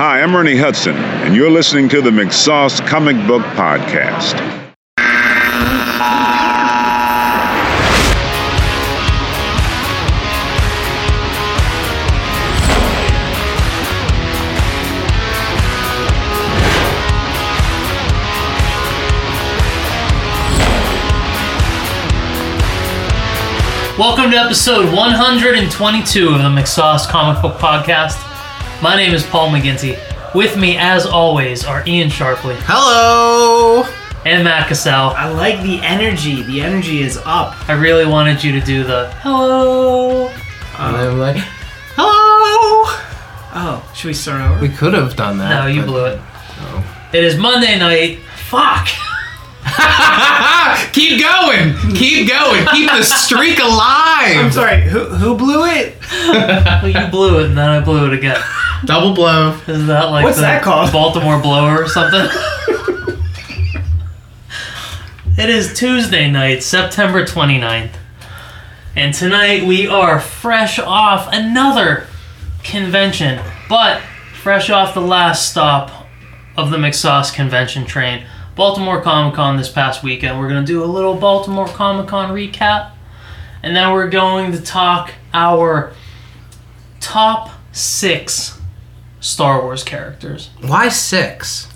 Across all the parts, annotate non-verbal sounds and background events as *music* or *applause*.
Hi, I'm Ernie Hudson, and you're listening to the McSauce Comic Book Podcast. Welcome to episode 122 of the McSauce Comic Book Podcast. My name is Paul McGinty. With me, as always, are Ian Sharpley Hello. and Matt Cassell. I like the energy. The energy is up. I really wanted you to do the hello. Um, and I'm like, hello. Oh, should we start over? We could have done that. No, you but- blew it. Oh. It is Monday night. Fuck. *laughs* Keep going. Keep going. Keep the streak *laughs* alive. I'm sorry. Who who blew it? *laughs* Well, you blew it and then I blew it again. Double blow. Isn't that like What's the that called? Baltimore blower or something? *laughs* it is Tuesday night, September 29th. And tonight we are fresh off another convention, but fresh off the last stop of the McSauce convention train. Baltimore Comic Con this past weekend. We're going to do a little Baltimore Comic Con recap. And then we're going to talk our top six Star Wars characters Why six?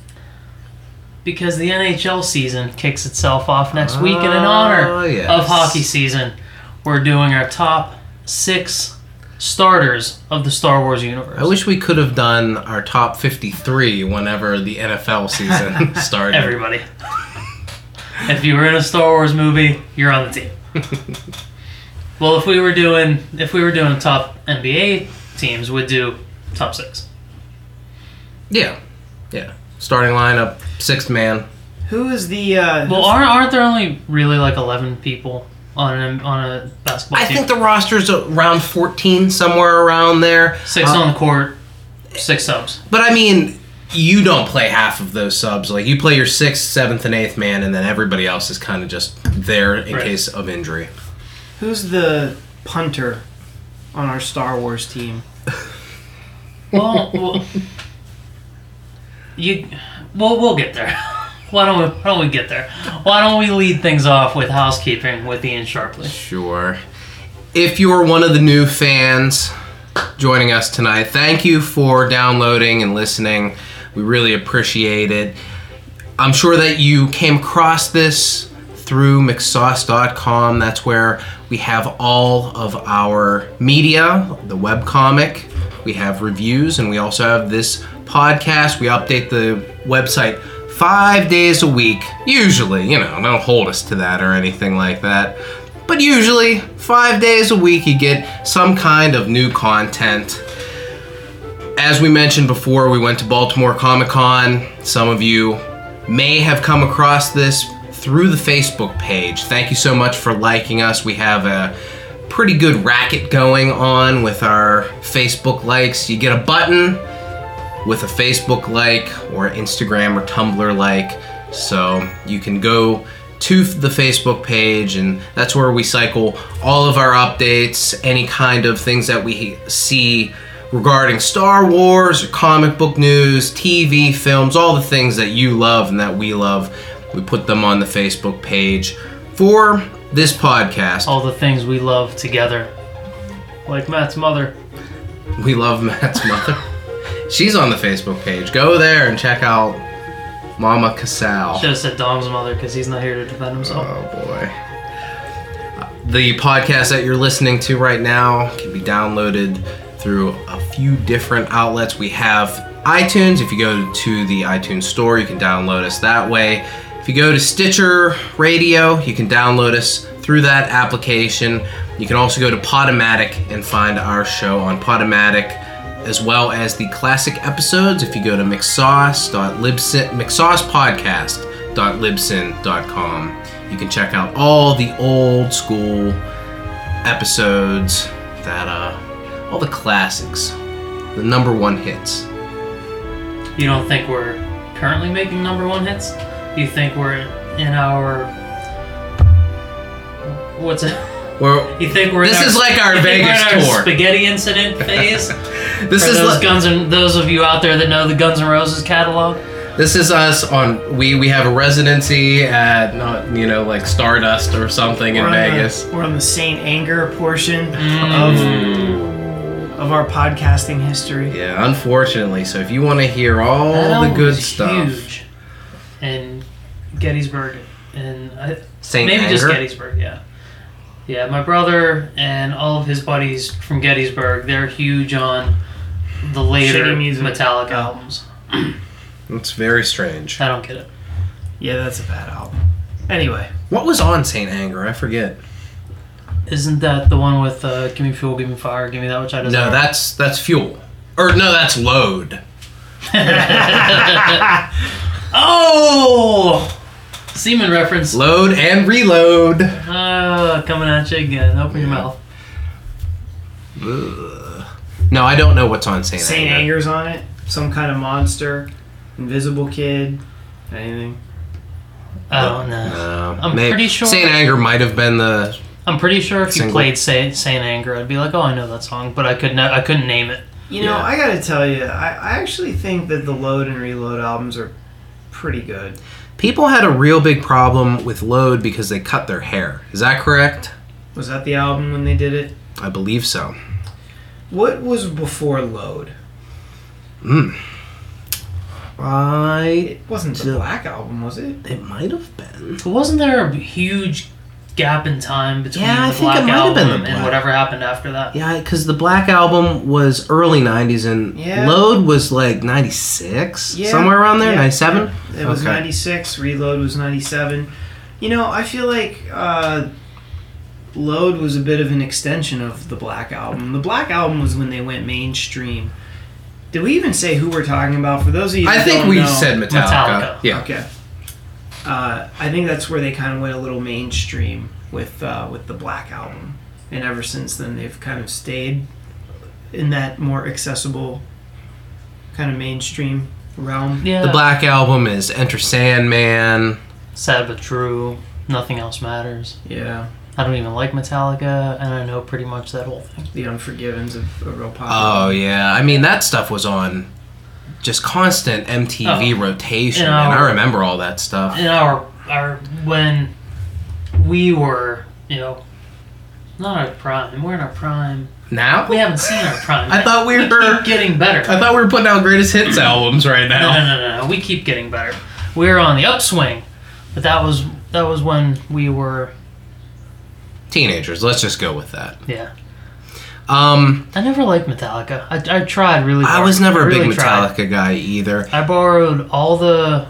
because the NHL season kicks itself off next week, and in honor ah, yes. of hockey season, we're doing our top six starters of the Star Wars universe. I wish we could have done our top 53 whenever the NFL season *laughs* started. everybody. if you were in a Star Wars movie, you're on the team. *laughs* well, if we were doing if we were doing top NBA teams, we'd do top six. Yeah. Yeah. Starting lineup, sixth man. Who is the? Uh, Well, aren't aren't there only really like eleven people on an, on a basketball I team? think the roster's around 14, somewhere around there. six Uh, on the court, six subs. But I mean, you don't play half of those subs. Like you play your sixth, seventh, and eighth man, and then everybody else is kind of just there in Right. case of injury. who's the punter on our Star Wars team? Well, well you, well, we'll get there. *laughs* Why don't we? Why don't we get there? Why don't we lead things off with housekeeping with Ian Sharpley? Sure. If you are one of the new fans joining us tonight, thank you for downloading and listening. We really appreciate it. I'm sure that you came across this through McSauce.com. That's where we have all of our media, the webcomic. We have reviews, and we also have this podcast. We update the website five days a week. Usually, you know, don't hold us to that or anything like that. But usually, five days a week, you get some kind of new content as we mentioned before, we went to Baltimore Comic Con. Some of you may have come across this through the Facebook page. Thank you so much for liking us. We have a pretty good racket going on with our Facebook likes. You get a button with a Facebook like or Instagram or Tumblr like. So you can go to the Facebook page, and that's where we cycle all of our updates, any kind of things that we see regarding Star Wars or comic book news, TV, films, all the things that you love and that we love. We put them on the Facebook page for this podcast. All the things we love together, like Matt's mother. We love Matt's mother. *laughs* She's on the Facebook page. Go there and check out Mama Cassell. Should have said Dom's mother because he's not here to defend himself. Oh boy. The podcast that you're listening to right now can be downloaded through a few different outlets. We have iTunes. If you go to the iTunes store, you can download us that way. If you go to Stitcher Radio, you can download us through that application. You can also go to Podomatic and find our show on Podomatic, as well as the classic episodes. If you go to mcsauce.libsyn, mcsaucepodcast.libsyn.com, you can check out all the old school episodes that uh all the classics, the number one hits. You don't think we're currently making number one hits? You think we're in our what's it? Well, You think we're in This our- is like our Vegas our tour. spaghetti incident *laughs* phase? This For is those like- Guns and those of you out there that know the Guns N' Roses catalog. This is us on we we have a residency at not you know like Stardust or something in We're on Vegas. The, we're on the Saint Anger portion Mm. of of our podcasting history. Yeah, unfortunately. So if you want to hear all That the good is stuff, Huge. And Gettysburg, and I, Saint maybe just Gettysburg. Yeah. Yeah, my brother and all of his buddies from Gettysburg, they're huge on the later Shitty music. Metallica Oh. albums. *clears throat* It's very strange. I don't get it. Yeah, that's a bad album. Anyway, What was on Saint Anger? I forget. Isn't that the one with uh, "Give Me Fuel, Give Me Fire, Give Me That Which I Desire"? No, that's that's Fuel. Or no, that's Load. *laughs* *laughs* oh, Seaman reference. Load and Reload. Uh, coming at you again. Open your mouth. Ugh. No, I don't know what's on Saint, Saint Anger. Anger's on it. Some kind of monster, Invisible Kid, anything. I don't know. No, I'm may- pretty sure- Saint Anger might have been the. I'm pretty sure if you Single. played Saint, Saint Anger, I'd be like, oh, I know that song, but I could not. I couldn't name it. You know, Yeah. I gotta tell you, I, I actually think that the Load and Reload albums are pretty good. People had a real big problem with Load because they cut their hair. Is that correct? Was that the album when they did it? I believe so. What was before Load? Mm. I. It wasn't the Black album, was it? It might have been. But wasn't there a huge gap in time between Yeah, I the think it Black might have been album the and whatever happened after that? Yeah, because the Black Album was early 90s and Yeah. Load was like 96? Yeah. Somewhere around there? 97? yeah. It was Okay. 96. Reload was 97. You know, I feel like uh, Load was a bit of an extension of the Black Album. The Black Album was when they went mainstream. Did we even say who we're talking about? For those of you, I think don't we know, said Metallica. Metallica. Yeah. Okay. Uh, I think that's where they kind of went a little mainstream with uh, with the Black Album, and ever since then they've kind of stayed in that more accessible kind of mainstream realm. Yeah. The Black Album is Enter Sandman. Sad but true. Nothing else matters. Yeah, I don't even like Metallica, and I know pretty much that whole thing. the Unforgivens of a real popular. Oh, yeah. I mean, that stuff was on just constant MTV Oh. rotation. In and I remember all that stuff. In our our when we were, you know, not our prime. We're in our prime. Now? We haven't seen our prime. I thought we keep were- getting better. I thought we were putting out greatest hits albums right now. no, no, no, no. We keep getting better. We're on the upswing, but that was that was when we were. Teenagers, let's just go with that. Yeah, Um, I never liked Metallica. I, I tried really. I was never a really big tried. Metallica guy either. I borrowed all the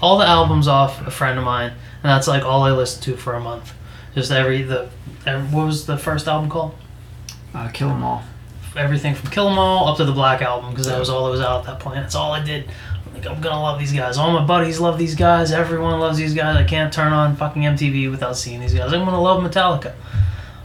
all the albums off a friend of mine, and that's like all I listened to for a month. Just every the every, what was the first album called? Uh, Kill 'Em All. Everything from Kill 'Em All up to the Black Album because that was all that was out at that point. That's all I did. I'm gonna love these guys. All my buddies love these guys. Everyone loves these guys. I can't turn on fucking MTV without seeing these guys. I'm gonna love Metallica.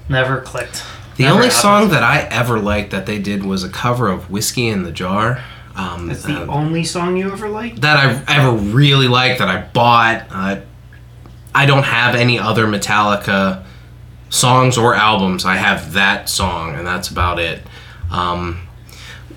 Never clicked. The Never only happened. song that I ever liked that they did was a cover of Whiskey in the Jar. Um, That's the uh, only song you ever liked. that I ever really liked that I bought. Uh, I don't have any other Metallica songs or albums. I have that song, and that's about it. Um,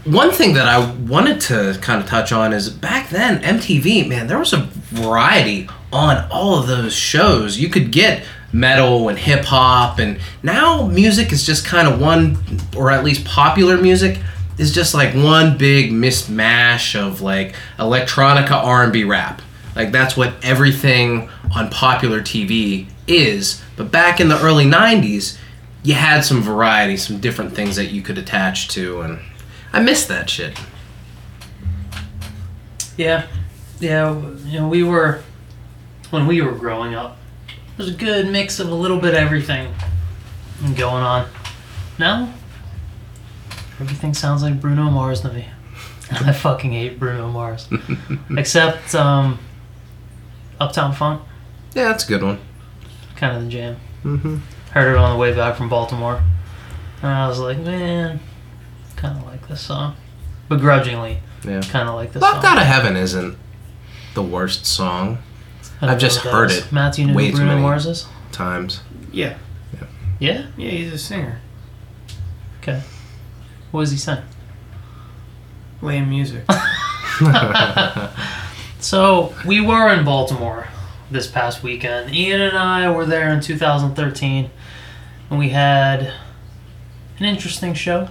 one thing that I wanted to kind of touch on is back then, MTV, man, there was a variety on all of those shows. You could get metal and hip hop, and now music is just kind of one, or at least popular music is just like one big mismatch of like electronica R&B rap. Like that's what everything on popular TV is. But back in the early 90s, you had some variety, some different things that you could attach to and I miss that shit. Yeah, yeah. You know, we were when we were growing up. There's a good mix of a little bit of everything going on. Now, everything sounds like Bruno Mars to me. *laughs* I fucking hate Bruno Mars. *laughs* Except um, Uptown Funk, Yeah, that's a good one. kind of the jam. Mm-hmm. Heard it on the way back from Baltimore, and I was like, man, kind of like this song, begrudgingly, Yeah. kind of like this Locked song. Out of Heaven isn't the worst song I don't I've just know heard is. it Matthew knew way too Bruno many- Mars is. times. Yeah, Yeah. yeah, he's a singer. Okay. What does he sing? Lame music. *laughs* *laughs* So we were in Baltimore this past weekend. Ian and I were there in 2013, and we had an interesting show.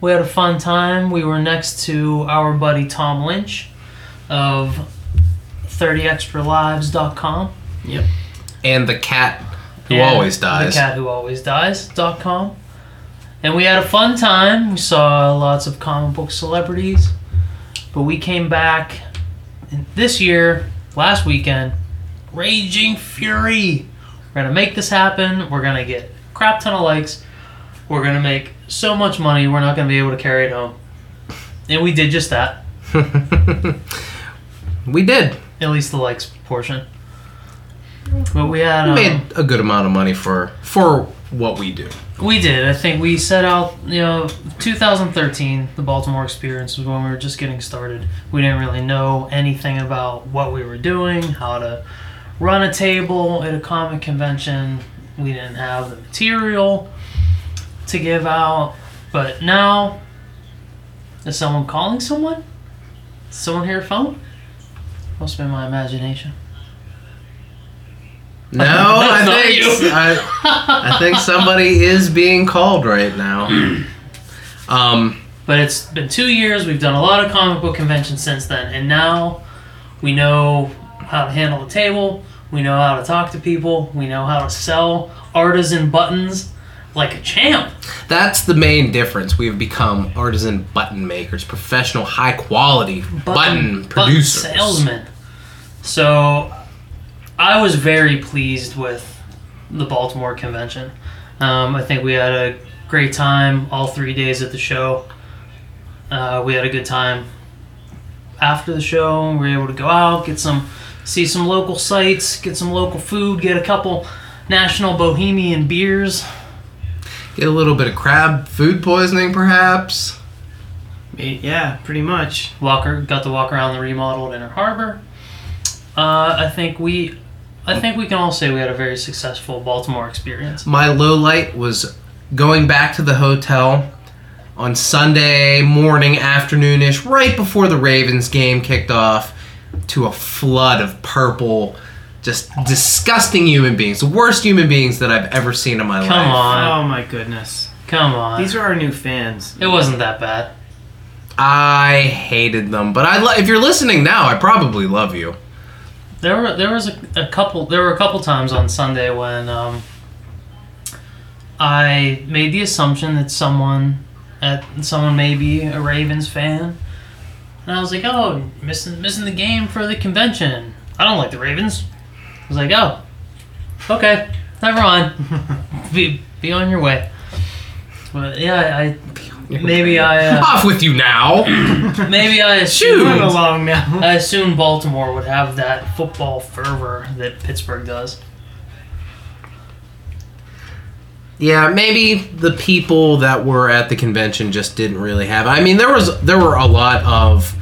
We had a fun time. We were next to our buddy Tom Lynch of 30extralives.com. Yep. And the cat who and always dies. The cat who always dies.com. And we had a fun time. We saw lots of comic book celebrities. But we came back and this year, last weekend, Raging Fury. We're gonna make this happen. We're gonna get crap ton of likes. We're gonna make so much money. We're not gonna be able to carry it home. And we did just that. *laughs* we did. At least the likes portion. But we had We um, made a good amount of money for for what we do. We did. I think we set out, you know, 2013, the Baltimore experience was when we were just getting started. We didn't really know anything about what we were doing, how to run a table at a comic convention. We didn't have the material to give out. But now, is someone calling someone? Is someone hear a phone? Must have been my imagination. No, *laughs* I think. I, I think somebody is being called right now. *clears throat* Um, But it's been two years. We've done a lot of comic book conventions since then, and now we know how to handle the table. We know how to talk to people. We know how to sell artisan buttons like a champ. that's the main difference. We have become artisan button makers, professional, high quality button, producers. button salesmen. So I was very pleased with the Baltimore convention. Um, I think we had a great time all three days at the show. Uh, we had a good time after the show. We were able to go out, get some, see some local sights, get some local food, get a couple national bohemian beers. Get a little bit of crab food poisoning, perhaps. Yeah, pretty much. Walker got to walk around the remodeled Inner Harbor. Uh, I think we, I think we can all say we had a very successful Baltimore experience. My low light was going back to the hotel on Sunday morning, afternoonish, right before the Ravens game kicked off, to a flood of purple, just disgusting human beings, the worst human beings that I've ever seen in my life. Come on, Oh my goodness. come on. These are our new fans. it wasn't that bad. I hated them, but I lo- if you're listening now, I probably love you. There were there was a, a couple there were a couple times on Sunday when um, I made the assumption that someone at someone may be a Ravens fan, and I was like, oh, missing missing the game for the convention. I don't like the Ravens. I was like, oh, okay, never mind. *laughs* be be on your way. But yeah, I maybe I uh, *laughs* Off with you now. *coughs* maybe I Shoot. Assumed along now. *laughs* I assume Baltimore would have that football fervor that Pittsburgh does. Yeah, maybe the people that were at the convention just didn't really have. I mean, there was there were a lot of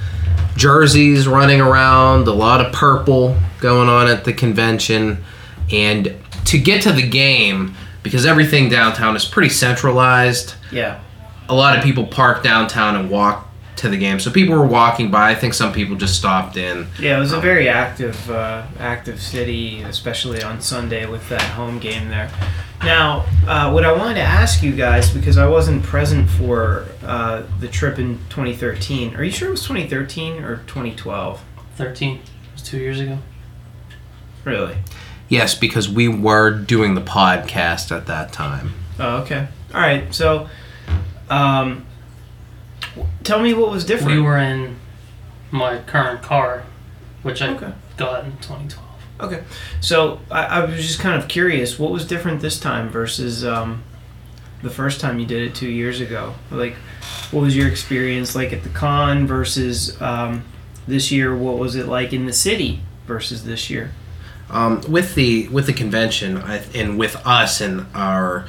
jerseys running around, a lot of purple going on at the convention, and to get to the game because everything downtown is pretty centralized. Yeah. A lot of people park downtown and walk to the game. So people were walking by. I think some people just stopped in. Yeah, it was a very active, uh, active city, especially on Sunday with that home game there. Now, uh, what I wanted to ask you guys, because I wasn't present for uh, the trip in 2013. Are you sure it was 2013 or 2012? Thirteen it was two years ago. Really? Yes, because we were doing the podcast at that time. Oh, okay. All right. So, um, w- tell me what was different. We were in my current car, which I Okay. got in 2012. Okay. So I, I was just kind of curious, what was different this time versus um, the first time you did it two years ago? Like, what was your experience like at the con versus um, this year? What was it like in the city versus this year? Um, with the with the convention and with us and our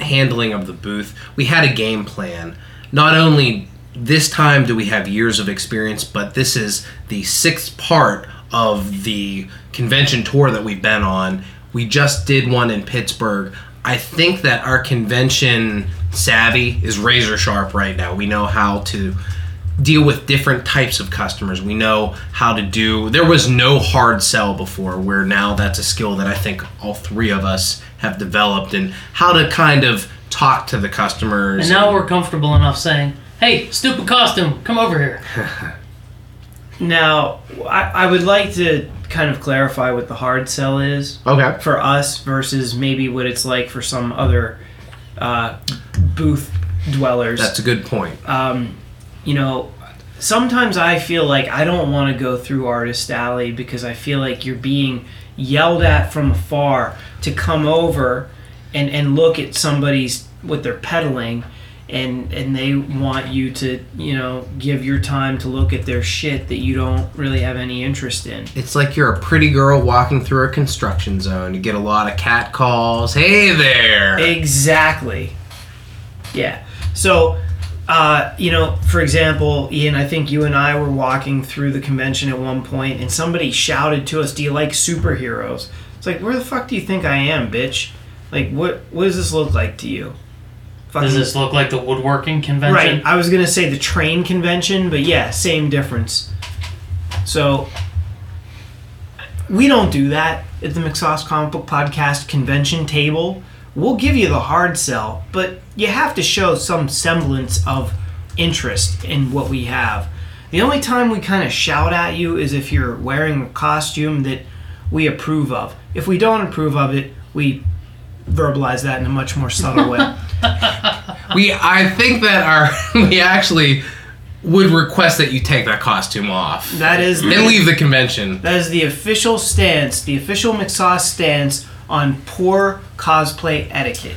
handling of the booth, we had a game plan. Not only this time do we have years of experience, but this is the sixth part of the convention tour that we've been on. We just did one in Pittsburgh. I think that our convention savvy is razor sharp right now. We know how to deal with different types of customers. We know how to do. There was no hard sell before, where now that's a skill that I think all three of us have developed, and how to kind of talk to the customers. And now we're comfortable enough saying, "Hey, stupid costume, come over here." *laughs* Now, I, I would like to kind of clarify what the hard sell is okay. for us versus maybe what it's like for some other uh, booth dwellers. That's a good point. um, you know, sometimes I feel like I don't want to go through Artist Alley because I feel like you're being yelled at from afar to come over and, and look at somebody's what they're peddling and and they want you to you know give your time to look at their shit that you don't really have any interest in It's like you're a pretty girl walking through a construction zone. You get a lot of cat calls. Hey there. Exactly. Yeah. So, uh, you know, for example, Ian, I think you and I were walking through the convention at one point, and somebody shouted to us, "Do you like superheroes?" It's like, where the fuck do you think I am, bitch? Like, what what does this look like to you? Does this look like the woodworking convention? Right. I was gonna say the train convention, but yeah, same difference. So we don't do that at the McSauce Comic Book Podcast convention table. We'll give you the hard sell, but you have to show some semblance of interest in what we have. The only time we kind of shout at you is if you're wearing a costume that we approve of. If we don't approve of it, we verbalize that in a much more subtle way. *laughs* we I think that our *laughs* we actually would request that you take that costume off That is and leave the convention. That is the official stance, the official McSauce stance on poor cosplay etiquette.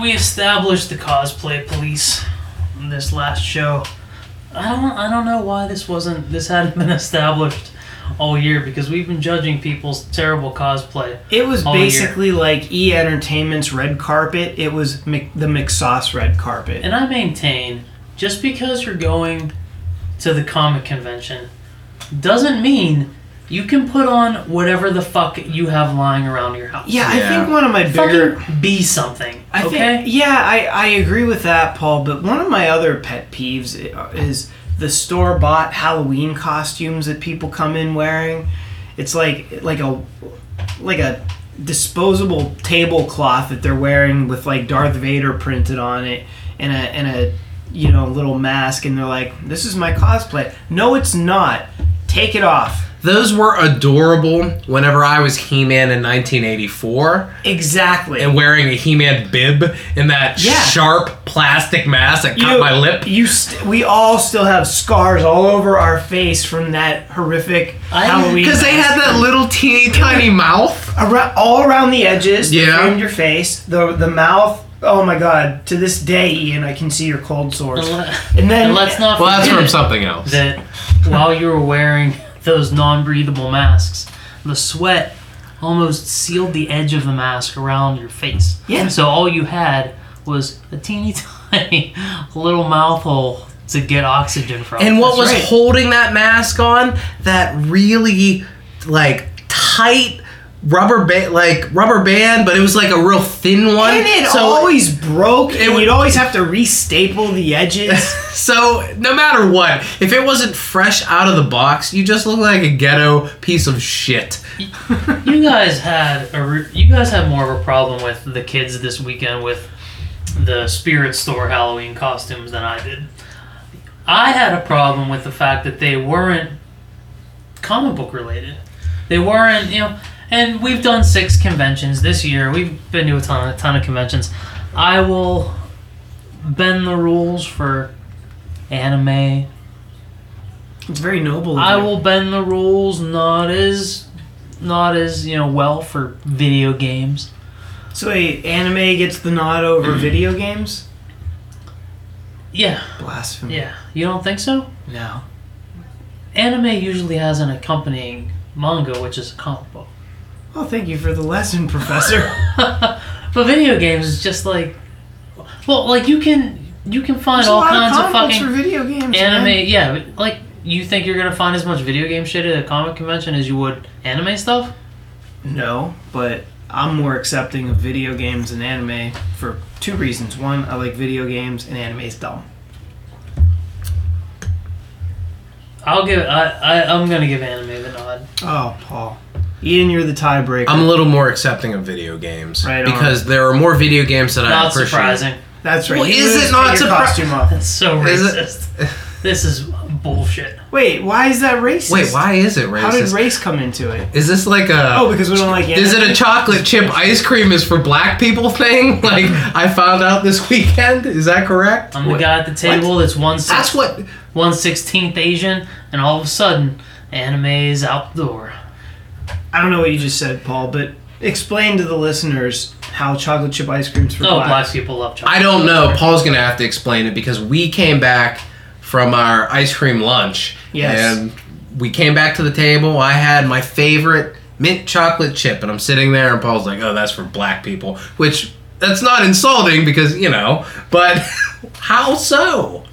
we established the cosplay police in this last show. I don't I don't know why this wasn't this hadn't been *laughs* established all year because we've been judging people's terrible cosplay. It was All year. basically like E Entertainment's red carpet. It was Mc, the McSauce red carpet. And I maintain just because you're going to the comic convention doesn't mean you can put on whatever the fuck you have lying around your house. yeah, I think one of my bigger. Fucking be something. I okay? think, yeah, I, I agree with that, Paul. But one of my other pet peeves i- is the store bought Halloween costumes that people come in wearing. It's like like a like a disposable tablecloth that they're wearing with like Darth Vader printed on it and a and a you know little mask, and they're like, "This is my cosplay." No, it's not. Take it off. Those were adorable whenever I was He-Man in 1984 Exactly. and wearing a He-Man bib and that Yeah. sharp plastic mask that cut You- my lip. You, st- we all still have scars all over our face from that horrific I- Halloween. Because they had that little teeny tiny mouth. Arou- all around the edges. Yeah. framed your face. The the mouth. Oh my god! To this day, Ian, I can see your cold sores. And, then and let's not Well, that's from something else. that while you were wearing those non-breathable masks, the sweat almost sealed the edge of the mask around your face. Yeah. So all you had was a teeny *laughs* tiny little mouth hole to get oxygen from. And what was right. holding that mask on? That really like tight rubber band, like rubber band, but it was like a real thin one. And it so, always broke, and would- you'd always have to restaple the edges. *laughs* so no matter what, if it wasn't fresh out of the box, you just look like a ghetto piece of shit. you guys had a re- you guys had more of a problem with the kids this weekend with the spirit store Halloween costumes than I did. I had a problem with the fact that they weren't comic book related. They weren't, you know, and we've done six conventions this year. We've been to a ton, a ton of conventions. I will bend the rules for anime. it's very noble. I will bend the rules not as not as, you know, well for video games. So, wait, anime gets the nod over mm. video games? Yeah, Blasphemy. yeah. You don't think so? No. Anime usually has an accompanying manga, which is a comic book. Oh, thank you for the lesson, *laughs* Professor. *laughs* but video games is just like, well, like you can you can find There's all kinds of of fucking for video games. anime. man. Yeah, like you think you're gonna find as much video game shit at a comic convention as you would anime stuff? No, but I'm more accepting of video games and anime for two reasons. One, I like video games, and anime is dumb. I'll give. I, I I'm gonna give anime the nod. Oh, Paul. Ian, you're the tiebreaker. I'm a little more accepting of video games Right on. because there are more video games that I Not appreciate. surprising. That's right. Well, You is lose, it not take your surpri- costume off. That's so Is it- racist. this is bullshit. Wait, why is that racist? Wait, why is it racist? How did race come into it? is this like a? Oh, because we don't like Is it a chocolate chip ice cream is for black people thing? *laughs* Like I found out this weekend. Is that correct? I'm the guy at the table that's one That's what. one sixteenth Asian, and all of a sudden, anime is out the door. I don't know what you just said, Paul, but explain to the listeners how chocolate chip ice cream's for Oh, black blacks. people love chocolate. I don't know. Paul's gonna have to explain it because we came back from our ice cream lunch. Yes. And we came back to the table. I had my favorite mint chocolate chip, and I'm sitting there, and Paul's like, "Oh, that's for black people," which that's not insulting because you know, but *laughs* how so?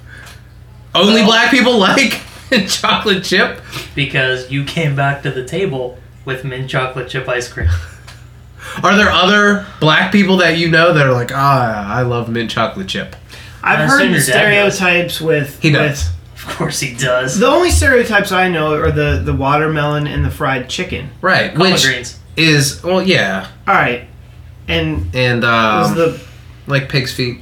Only Well- black people *laughs* like *laughs* chocolate chip. because you came back to the table with mint chocolate chip ice cream. *laughs* Are there other black people that you know that are like, ah, I love mint chocolate chip? I've I heard the your does. stereotypes with He does. Of course he does. The only stereotypes I know are the the watermelon and the fried chicken. Right. Collard Which greens. is well, yeah, All right, and and was um, the like pig's feet.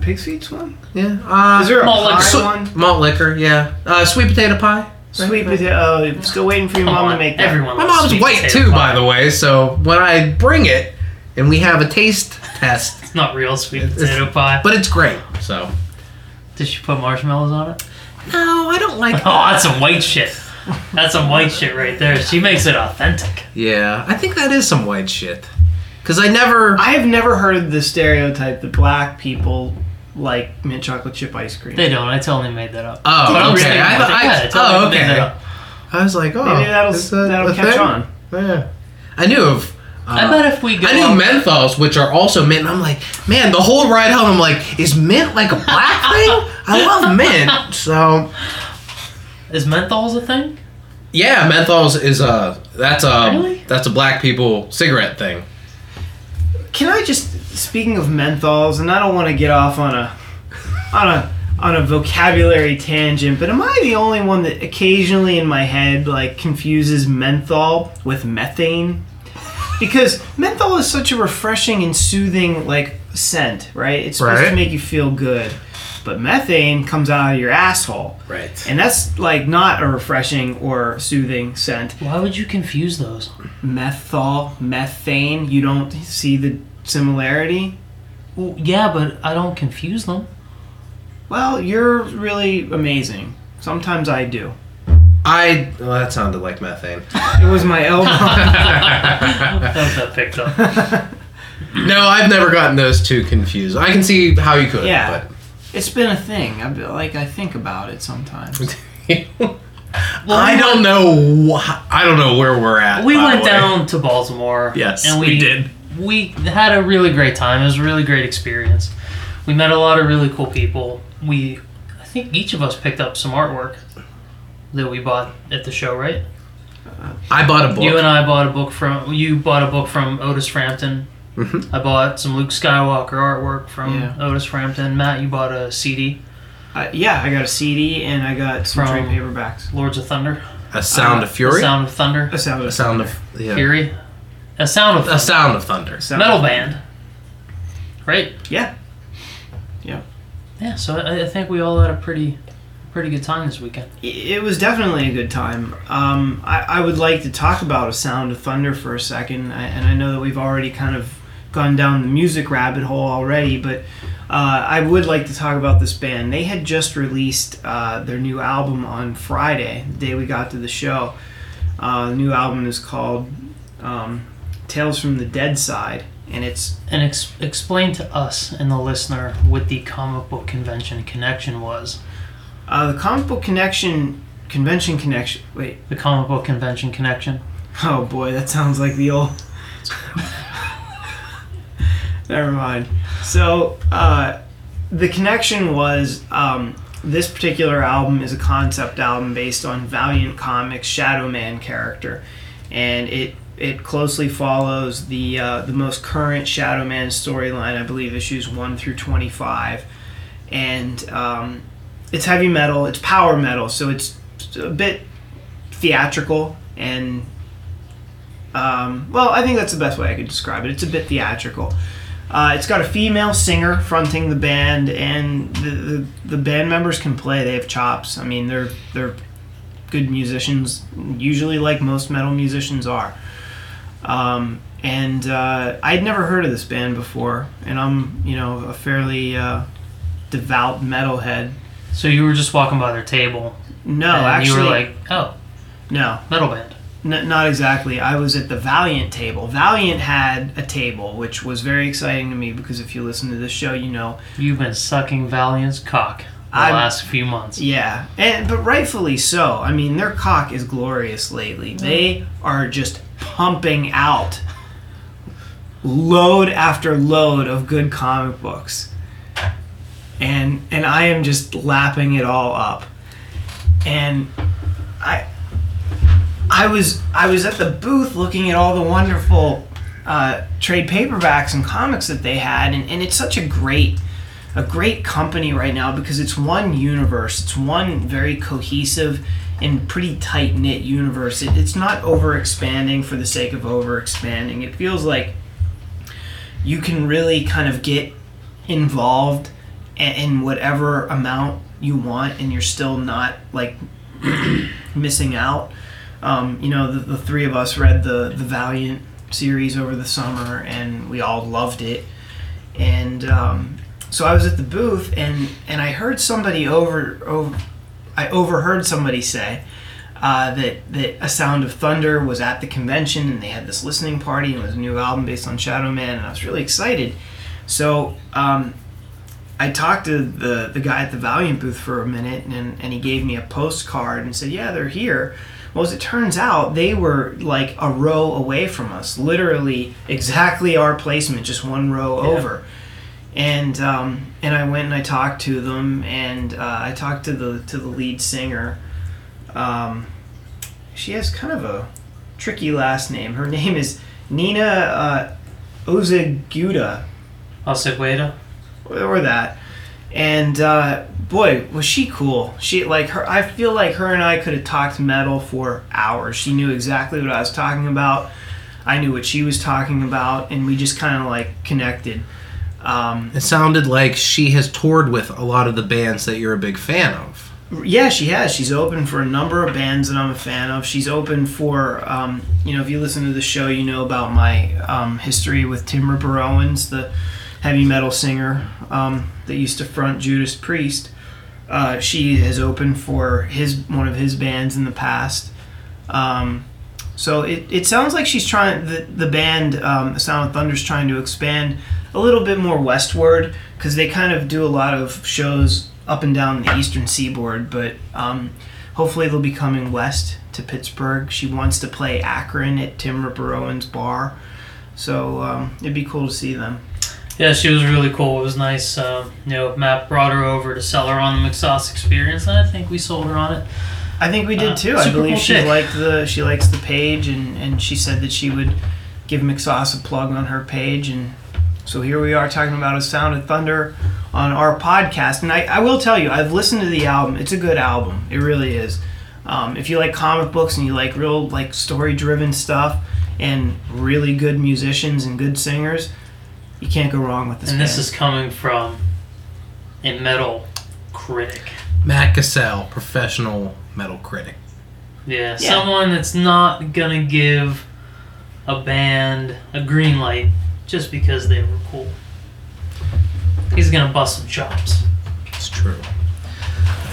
pig's feet one? Yeah. Uh, Is there a Malt liquor. pie swe- one? malt liquor? Yeah. Uh, sweet potato pie. Sweet potato. Oh, still waiting for your Come mom on, to make that. everyone My loves mom's sweet white potato too, pie. by the way. So when I bring it and we have a taste test, It's not real sweet potato pie. but it's great. So Did she put marshmallows on it? no, I don't like. Oh, that's some white shit. That's some white shit right there. She makes it authentic. Yeah, I think that is some white shit. Cause I never. I have never heard the stereotype that black people like mint chocolate chip ice cream. They don't. I totally made that up. Oh, But I'm okay. sticking I- with it. I- Yeah, I totally oh, okay. I was like, oh, Maybe that'll is that that'll a catch thing? on. Yeah. I knew of. Uh, I bet if we go I knew out- menthols, which are also mint. And I'm like, man, the whole ride home, I'm like, is mint like a black *laughs* thing? I love mint. So Is menthols a thing? yeah, menthols is a that's a Really? that's a black people cigarette thing. Can I just speaking of menthols, and I don't want to get off on a on a on a vocabulary tangent, but am I the only one that occasionally in my head like confuses menthol with methane? Because menthol is such a refreshing and soothing like scent, right? It's supposed Right. to make you feel good. But methane comes out of your asshole. Right. And that's like not a refreshing or soothing scent. Why would you confuse those? Menthol, methane, you don't see the similarity? Well, yeah, but I don't confuse them. Well, you're really amazing. Sometimes I do. I well, that sounded like methane. It was my elbow. *laughs* *laughs* That was picked up. *laughs* no, I've never gotten those two confused. I can see how you could. Yeah. but. it's been a thing. I like I think about it sometimes. But I don't know. Wh- I don't know where we're at. We by went the way. down to Baltimore. Yes, and we, we did. We had a really great time. It was a really great experience. We met a lot of really cool people. We, I think each of us picked up some artwork that we bought at the show, right? I bought a book. You and I bought a book from. You bought a book from Otis Frampton. Mhm. I bought some Luke Skywalker artwork from Yeah. Otis Frampton. Matt, you bought a CD, Uh, yeah, I got a CD and I got some From- trade paperbacks. Lords of Thunder, a sound Uh, of fury. The Sound of Thunder, A sound A sound of yeah. Fury, a Sound of A Thunder. sound of thunder. sound metal of- band, right? Yeah. Yeah, Yeah, so I, I think we all had a pretty, pretty good time this weekend. It was definitely a good time. Um, I, I would like to talk about A Sound of Thunder for a second, I, and I know that we've already kind of gone down the music rabbit hole already, but uh, I would like to talk about this band. They had just released uh, their new album on Friday, the day we got to the show. Uh, the new album is called um, Tales from the Dead Side, and it's And ex- explain to us and the listener what the comic book convention connection was. uh, the comic book connection convention connection. Wait, The comic book convention connection. Oh boy, that sounds like the old. Never mind. So, uh, the connection was um, this particular album is a concept album based on Valiant Comics' Shadow Man character, and it it closely follows the uh, the most current Shadow Man storyline. I believe issues one through twenty five, and um, it's heavy metal. It's power metal, so it's a bit theatrical and um, well, I think that's the best way I could describe it. It's a bit theatrical. Uh, it's got a female singer fronting the band, and the, the, the band members can play. They have chops. I mean, they're they're good musicians, usually like most metal musicians are. Um, and uh, I'd never heard of this band before, and I'm you know a fairly uh, devout metalhead. So you were just walking by their table. No, and actually, you were like, oh, no, metal band. N- not exactly. I was at the Valiant table. Valiant had a table, which was very exciting to me because if you listen to this show, you know. You've been sucking Valiant's cock the I'm- last few months. Yeah, and but rightfully so. I mean, their cock is glorious lately. They are just pumping out load after load of good comic books, and and I am just lapping it all up. And I I was I was at the booth looking at all the wonderful uh, trade paperbacks and comics that they had, and, and it's such a great a great company right now because it's one universe. It's one very cohesive and pretty tight knit universe. It, it's not over expanding for the sake of over expanding. It feels like you can really kind of get involved in whatever amount you want, and you're still not like *clears throat* missing out. Um, you know, the, the three of us read the the Valiant series over the summer, and we all loved it. And um, so I was at the booth, and and I heard somebody over over, I overheard somebody say. Uh, that that a sound of thunder was at the convention and they had this listening party and it was a new album based on Shadow Man and I was really excited. So um, I talked to the the guy at the Valiant booth for a minute, and, and he gave me a postcard and said, "Yeah, they're here." Well, as it turns out, they were like a row away from us, literally exactly our placement, just one row Yeah. over. And um, and I went and I talked to them, and uh, I talked to the to the lead singer. Um, she has kind of a tricky last name. Her *laughs* name is Nina uh, Ozaguda Osegueda. or that. And uh, boy, was she cool. She like her. I feel like her and I could have talked metal for hours. She knew exactly what I was talking about. I knew what she was talking about, and we just kind of like connected. Um, It sounded like she has toured with a lot of the bands that you're a big fan of. yeah, she has. She's open for a number of bands that I'm a fan of. She's open for, um, you know, if you listen to the show, you know about my um, history with Tim Ripper Owens, the heavy metal singer um, that used to front Judas Priest. Uh, she has opened for his one of his bands in the past. Um, so it, it sounds like she's trying the the band um, the Sound of Thunder's trying to expand a little bit more westward because they kind of do a lot of shows up and down the eastern seaboard, but um, hopefully they'll be coming west to Pittsburgh. She wants to play Akron at Tim Ripper Owens bar, so um, it'd be cool to see them. Yeah, she was really cool. It was nice. Um, you know, Matt brought her over to sell her on the McSauce experience, and I think we sold her on it. I think we did Uh, too. I believe cool she chick. liked the she likes the page, and and she said that she would give McSauce a plug on her page, and so here we are talking about a Sound of Thunder on our podcast. And I, I will tell you, I've listened to the album. It's a good album. It really is. Um, if you like comic books and you like real like story driven stuff and really good musicians and good singers, you can't go wrong with this. And this is coming from a metal critic. Matt Cassell, professional metal critic. Yeah, Yeah. someone that's not gonna give a band a green light just because they were cool. He's gonna bust some chops. It's true.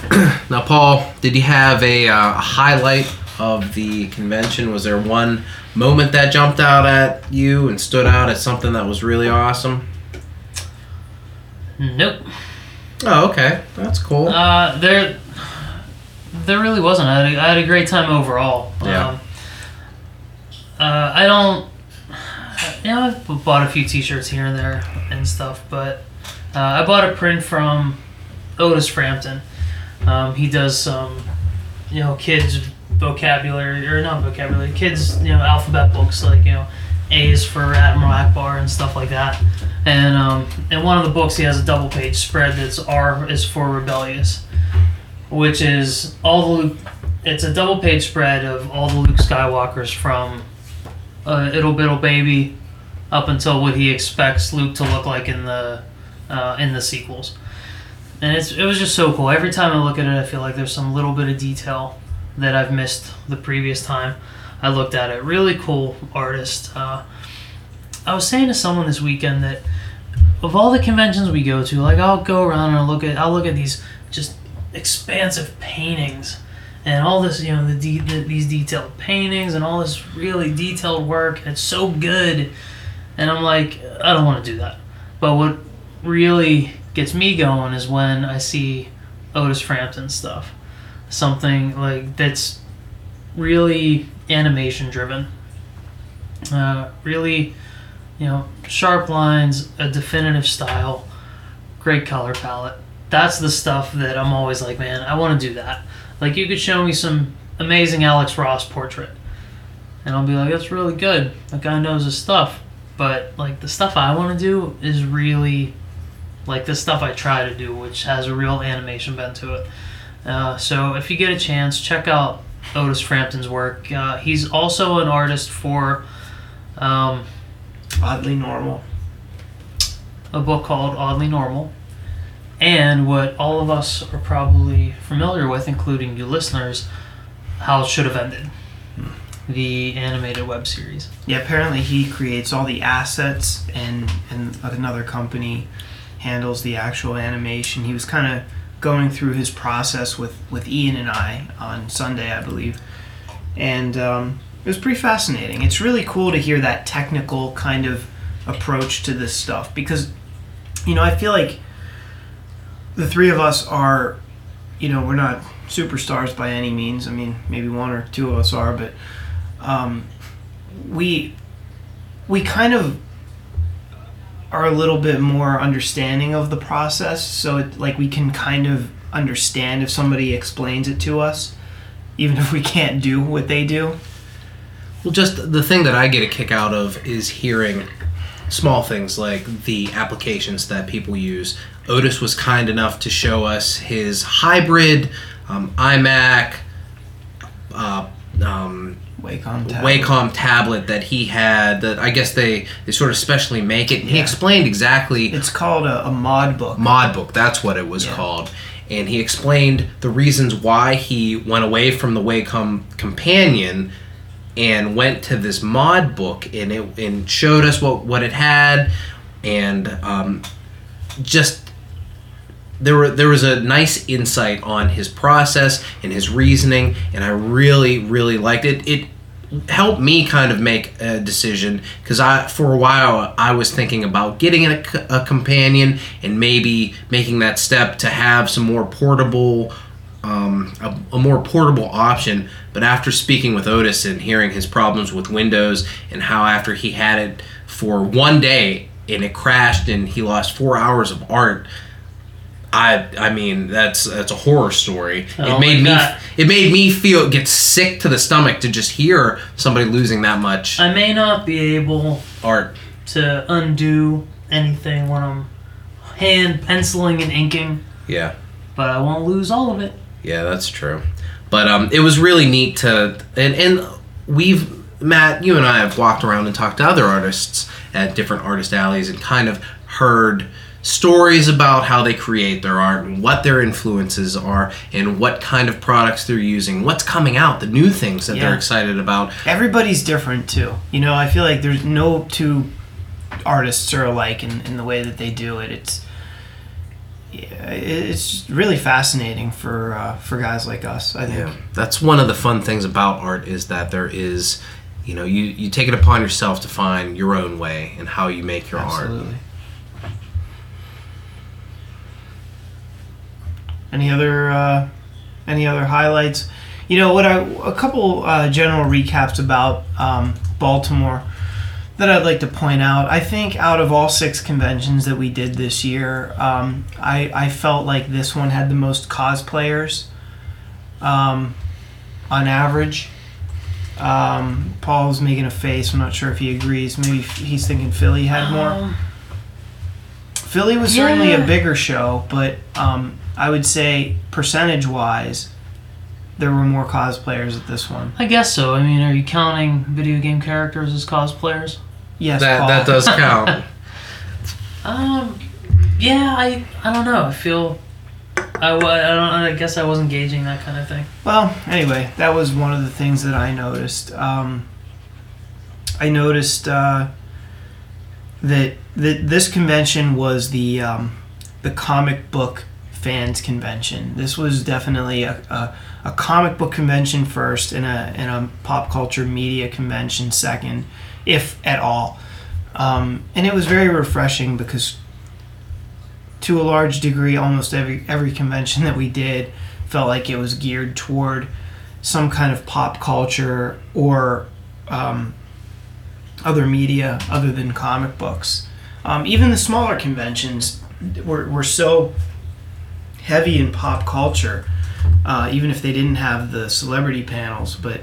*clears throat* now, Paul, did you have a uh, highlight of the convention? Was there one moment that jumped out at you and stood out as something that was really awesome? Nope. Oh, okay. That's cool. Uh, there, there really wasn't. I had a, I had a great time overall. Yeah. Um, uh, I don't. Know, I've bought a few T-shirts here and there and stuff, but uh, I bought a print from Otis Frampton. Um, he does some, you know, kids vocabulary or not vocabulary, kids, you know, alphabet books like you know, A's for Admiral Ackbar and stuff like that. And um, in one of the books, he has a double page spread that's R is for rebellious, which is all the it's a double page spread of all the Luke Skywalkers from uh, Ittle Bittle Baby up until what he expects Luke to look like in the uh, in the sequels. And it's, it was just so cool. Every time I look at it, I feel like there's some little bit of detail that I've missed the previous time I looked at it. Really cool artist. Uh, I was saying to someone this weekend that of all the conventions we go to, like I'll go around and I'll look at I'll look at these just expansive paintings and all this, you know, the, de- the these detailed paintings and all this really detailed work. It's so good, and I'm like, I don't want to do that. But what really gets me going is when I see Otis Frampton stuff, something like that's really animation driven, uh, really, you know, sharp lines, a definitive style, great color palette. That's the stuff that I'm always like, man, I want to do that. Like you could show me some amazing Alex Ross portrait, and I'll be like, that's really good. That guy knows his stuff. But like the stuff I want to do is really like the stuff I try to do, which has a real animation bent to it. Uh, so if you get a chance, check out Otis Frampton's work. Uh, he's also an artist for um, Oddly normal. a book called Oddly Normal, and what all of us are probably familiar with, including you listeners, How It Should Have Ended, the animated web series. Yeah, apparently he creates all the assets, and and another company handles the actual animation. He was kind of going through his process with with Ian and I on Sunday, I believe, and um, it was pretty fascinating. It's really cool to hear that technical kind of approach to this stuff because, you know, I feel like the three of us are, you know, we're not superstars by any means. I mean, maybe one or two of us are, but um, we we kind of are a little bit more understanding of the process so it, like we can kind of understand if somebody explains it to us even if we can't do what they do Well, just the thing that I get a kick out of is hearing small things like the applications that people use. Otis was kind enough to show us his hybrid um, iMac, uh, um, Wacom tab. Wacom tablet that he had. That I guess they they sort of specially make it. And he Yeah. explained exactly it's called a, a Modbook mod book that's what it was Yeah. called and he explained the reasons why he went away from the wacom companion and went to this Modbook and it and showed us what what it had and um, just there were there was a nice insight on his process and his reasoning and I really really liked it it helped me kind of make a decision because I for a while I was thinking about getting a companion and maybe making that step to have some more portable um, a, a more portable option. But after speaking with Otis and hearing his problems with Windows and how after he had it for one day and it crashed and he lost four hours of art I I mean that's that's a horror story. Oh it made me God. it made me feel get sick to the stomach to just hear somebody losing that much I may not be able art. to undo anything when I'm hand penciling and inking, Yeah. but I won't lose all of it. Yeah, that's true. But um, it was really neat to and and we've Matt, you and I have walked around and talked to other artists at different artist alleys and kind of heard stories about how they create their art and what their influences are and what kind of products they're using, what's coming out, the new things that they're excited about. everybody's different too. You know i feel like there's no two artists are alike in, in the way that they do it. It's yeah, it's really fascinating for uh, for guys like us i think. Yeah, that's one of the fun things about art is that there is, you know, you you take it upon yourself to find your own way and how you make your art. Any other uh, any other highlights? You know what? I a couple uh, general recaps about um, Baltimore that I'd like to point out. I think out of all six conventions that we did this year, um, I I felt like this one had the most cosplayers um, on average. Um, Paul's making a face. I'm not sure if he agrees. Maybe he's thinking Philly had more. Um, Philly was certainly a bigger show, but um, I would say percentage wise, there were more cosplayers at this one. I guess so. I mean, are you counting video game characters as cosplayers? Yes, that Paul. that does count. *laughs* Um, yeah, I I don't know. I feel I, I don't I guess I wasn't gauging that kind of thing. Well, anyway, that was one of the things that I noticed. Um, I noticed uh, that that this convention was the um, the comic book fans convention. This was definitely a, a, a comic book convention first, and a and a pop culture media convention second, if at all. Um, and it was very refreshing because, to a large degree, almost every every convention that we did felt like it was geared toward some kind of pop culture or um, other media other than comic books. Um, even the smaller conventions were, were so heavy in pop culture, uh, even if they didn't have the celebrity panels. But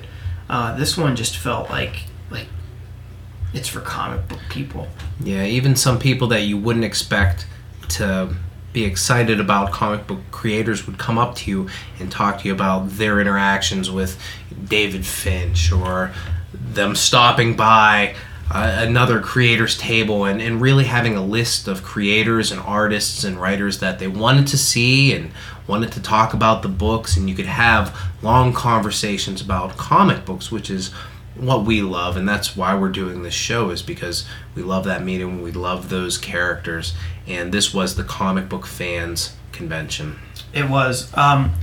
uh, this one just felt like like it's for comic book people. Yeah, even some people that you wouldn't expect to be excited about comic book creators would come up to you and talk to you about their interactions with David Finch or them stopping by another creator's table and, and really having a list of creators and artists and writers that they wanted to see and wanted to talk about the books. And you could have long conversations about comic books which is what we love. And that's why we're doing this show is because we love that medium. We love those characters. And this was the comic book fans convention. It was. Um,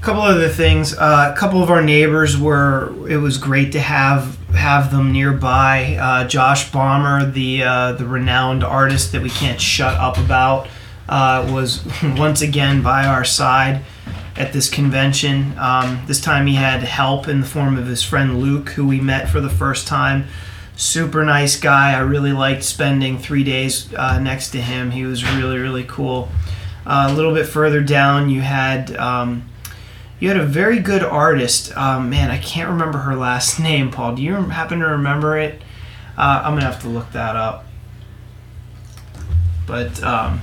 couple other things. Uh, a couple of our neighbors were. It was great to have have them nearby. Uh, Josh Bomber, the uh, the renowned artist that we can't shut up about, uh, was *laughs* once again by our side at this convention. Um, this time he had help in the form of his friend Luke, who we met for the first time. Super nice guy. I really liked spending three days uh, next to him. He was really really cool. Uh, a little bit further down, you had um, you had a very good artist. Um, man, I can't remember her last *laughs* name. Paul, do you happen to remember it? Uh, I'm gonna have to look that up. But um,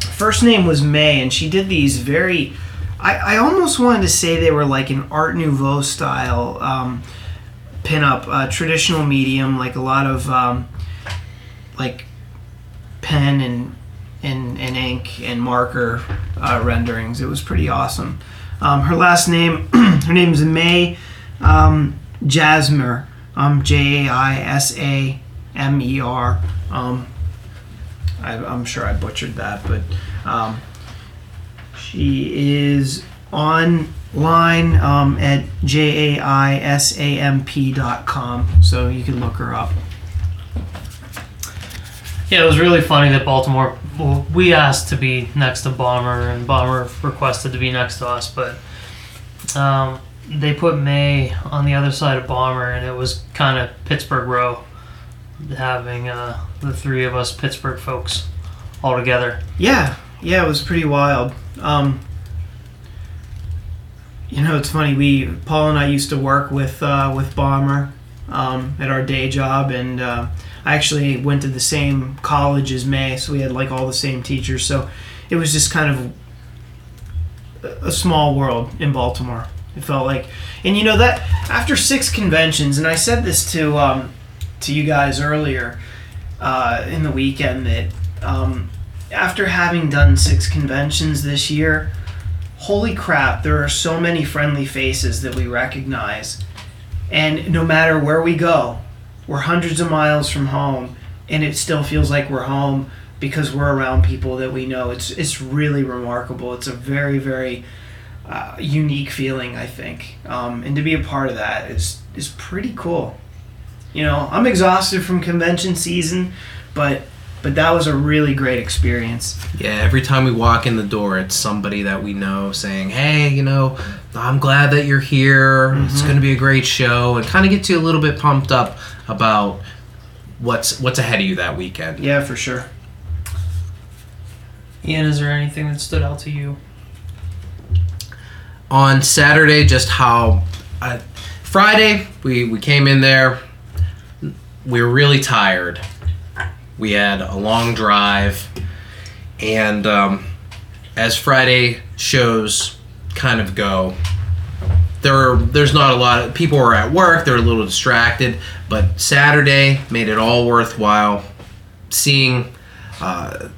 first name was May, and she did these very. I, I almost wanted to say they were like an Art Nouveau style um, pinup, uh, traditional medium, like a lot of um, like pen and and, and ink and marker uh, renderings. It was pretty awesome. Um, her last name, *clears throat* her name is May um, Jasmer, um, J A I S A M E R. Um, I, I'm sure I butchered that, but um, she is online um, at J A I S A M P dot com, so you can look her up. Yeah, it was really funny that Baltimore. Well, we asked to be next to Bomber, and Bomber requested to be next to us, but um, they put May on the other side of Bomber, and it was kind of Pittsburgh row, having uh, the three of us Pittsburgh folks all together. Yeah, yeah, it was pretty wild. Um, you know, it's funny. We Paul and I used to work with uh, with Bomber um, at our day job, and uh, I actually went to the same college as May, so we had like all the same teachers. So it was just kind of a- small world in Baltimore. It felt like, and you know that after six conventions, and I said this to um, to you guys earlier uh, in the weekend that um, after having done six conventions this year, holy crap, there are so many friendly faces that we recognize. And no matter where we go, we're hundreds of miles from home, and it still feels like we're home because we're around people that we know. It's it's really remarkable. It's a very very uh, unique feeling, I think, um, and to be a part of that is is pretty cool. You know, I'm exhausted from convention season, but but that was a really great experience. Yeah, every time we walk in the door, it's somebody that we know saying, "Hey, you know, I'm glad that you're here. It's going to be a great show," and kind of gets you a little bit pumped up about what's what's ahead of you that weekend. Yeah, for sure. Ian, is there anything that stood out to you? On Saturday, just how uh, Friday we we came in there, we were really tired. We had a long drive, and um, as Friday shows kind of go, there are there's not a lot of people are at work. They're a little distracted, but Saturday made it all worthwhile. Seeing uh,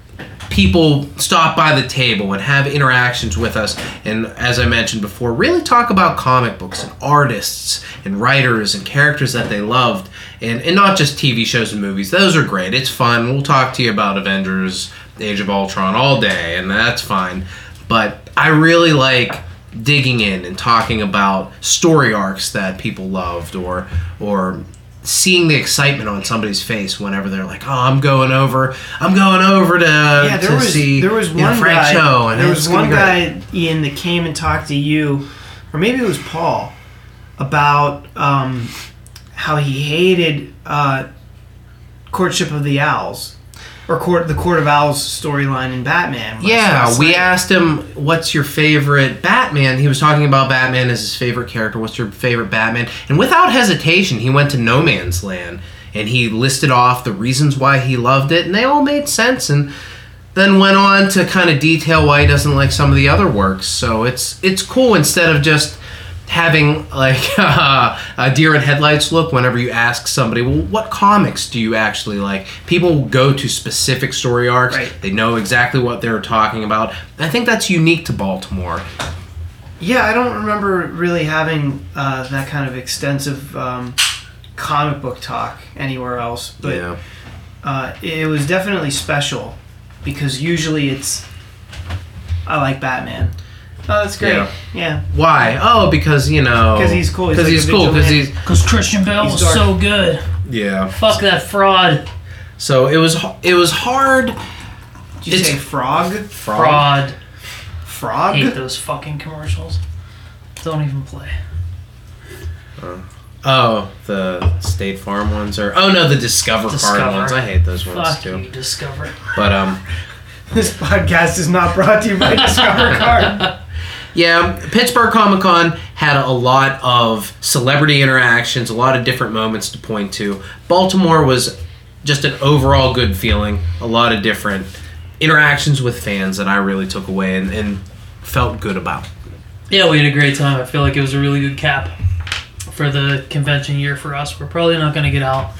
people stop by the table and have interactions with us, and as I mentioned before, really talk about comic books and artists and writers and characters that they loved, and and not just TV shows and movies. Those are great. It's fun. We'll talk to you about Avengers, Age of Ultron all day, and that's fine. But I really like digging in and talking about story arcs that people loved or or seeing the excitement on somebody's face whenever they're like, "Oh, I'm going over, I'm going over to yeah, there to was see there was you know, one Frank guy. Cho, and there was one be great." guy Ian that came and talked to you, or maybe it was Paul, about um, how he hated uh, courtship of the owls, or court the court of owls storyline in Batman. Yeah, we asked him, "What's your favorite Batman?" He was talking about Batman as his favorite character. What's your favorite Batman? And without hesitation, he went to No Man's Land and he listed off the reasons why he loved it, and they all made sense. And then went on to kind of detail why he doesn't like some of the other works. So it's it's cool instead of just having like *laughs* a deer in headlights look whenever you ask somebody well what comics do you actually like? People go to specific story arcs. Right. they know exactly what they're talking about. I think that's unique to baltimore. Yeah, I don't remember really having uh, that kind of extensive um, comic book talk anywhere else, but uh, it was definitely special because usually it's I like Batman. Oh, that's great. Yeah. Yeah, why oh because you know 'Cause he's cool. He's because like he's, a cool because he's vigilante. Because Christian Bale was dark. so good. yeah Fuck that fraud. so it was it was hard Did you It's- say frog? Fraud. Frog? Hate those fucking commercials. Don't even play. oh the state farm ones are. oh no the discover, Discover. card ones i hate those ones Fuck too you, Discover. but um *laughs* This podcast is not brought to you by *laughs* Discover Card. Yeah, Pittsburgh Comic Con had a lot of celebrity interactions, a lot of different moments to point to. Baltimore was just an overall good feeling, a lot of different interactions with fans that I really took away and, and felt good about. Yeah, we had a great time. I feel like it was a really good cap for the convention year for us. We're probably not going to get out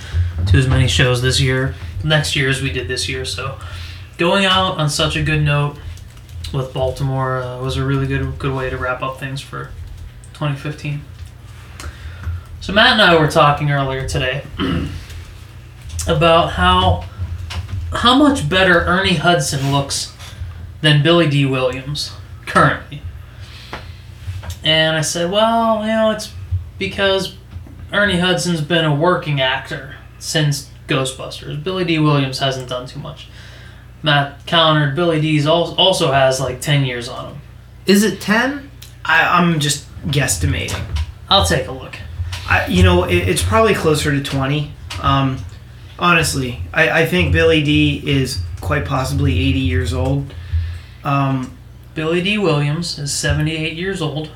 to as many shows this year, next year as we did this year. So, going out on such a good note with Baltimore uh, was a really good good way to wrap up things for 2015. So Matt and I were talking earlier today *clears throat* about how how much better Ernie Hudson looks than Billy Dee Williams currently. And I said, well, you know, it's because Ernie Hudson's been a working actor since Ghostbusters. Billy Dee Williams hasn't done too much. Matt countered Billy Dee's al- also has like 10 years on him. Is it 10? I, I'm just guesstimating. I'll take a look. I, you know, it, it's probably closer to 20. Um, honestly, I, I think Billy Dee is quite possibly 80 years old. Um, Billy Dee Williams is 78 years old.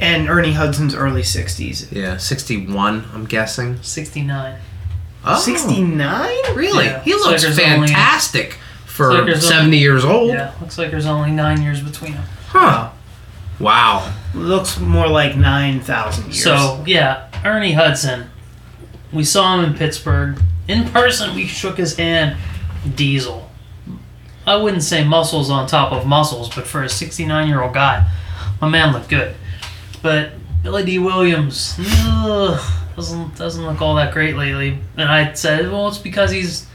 and Ernie Hudson's early 60s. Yeah, 61, I'm guessing. 69. Oh, 69? Really? Yeah. He looks Slicker's only- fantastic for Slicker's 70 only- years old. Yeah, looks like there's only nine years between them. Huh. Wow. Looks more like 9,000 years. So, yeah, Ernie Hudson. We saw him in Pittsburgh. In person, we shook his hand. Diesel. I wouldn't say muscles on top of muscles, but for a 69 year old guy, my man looked good. But Billy Dee Williams ugh, doesn't doesn't look all that great lately. And I said, well, it's because he's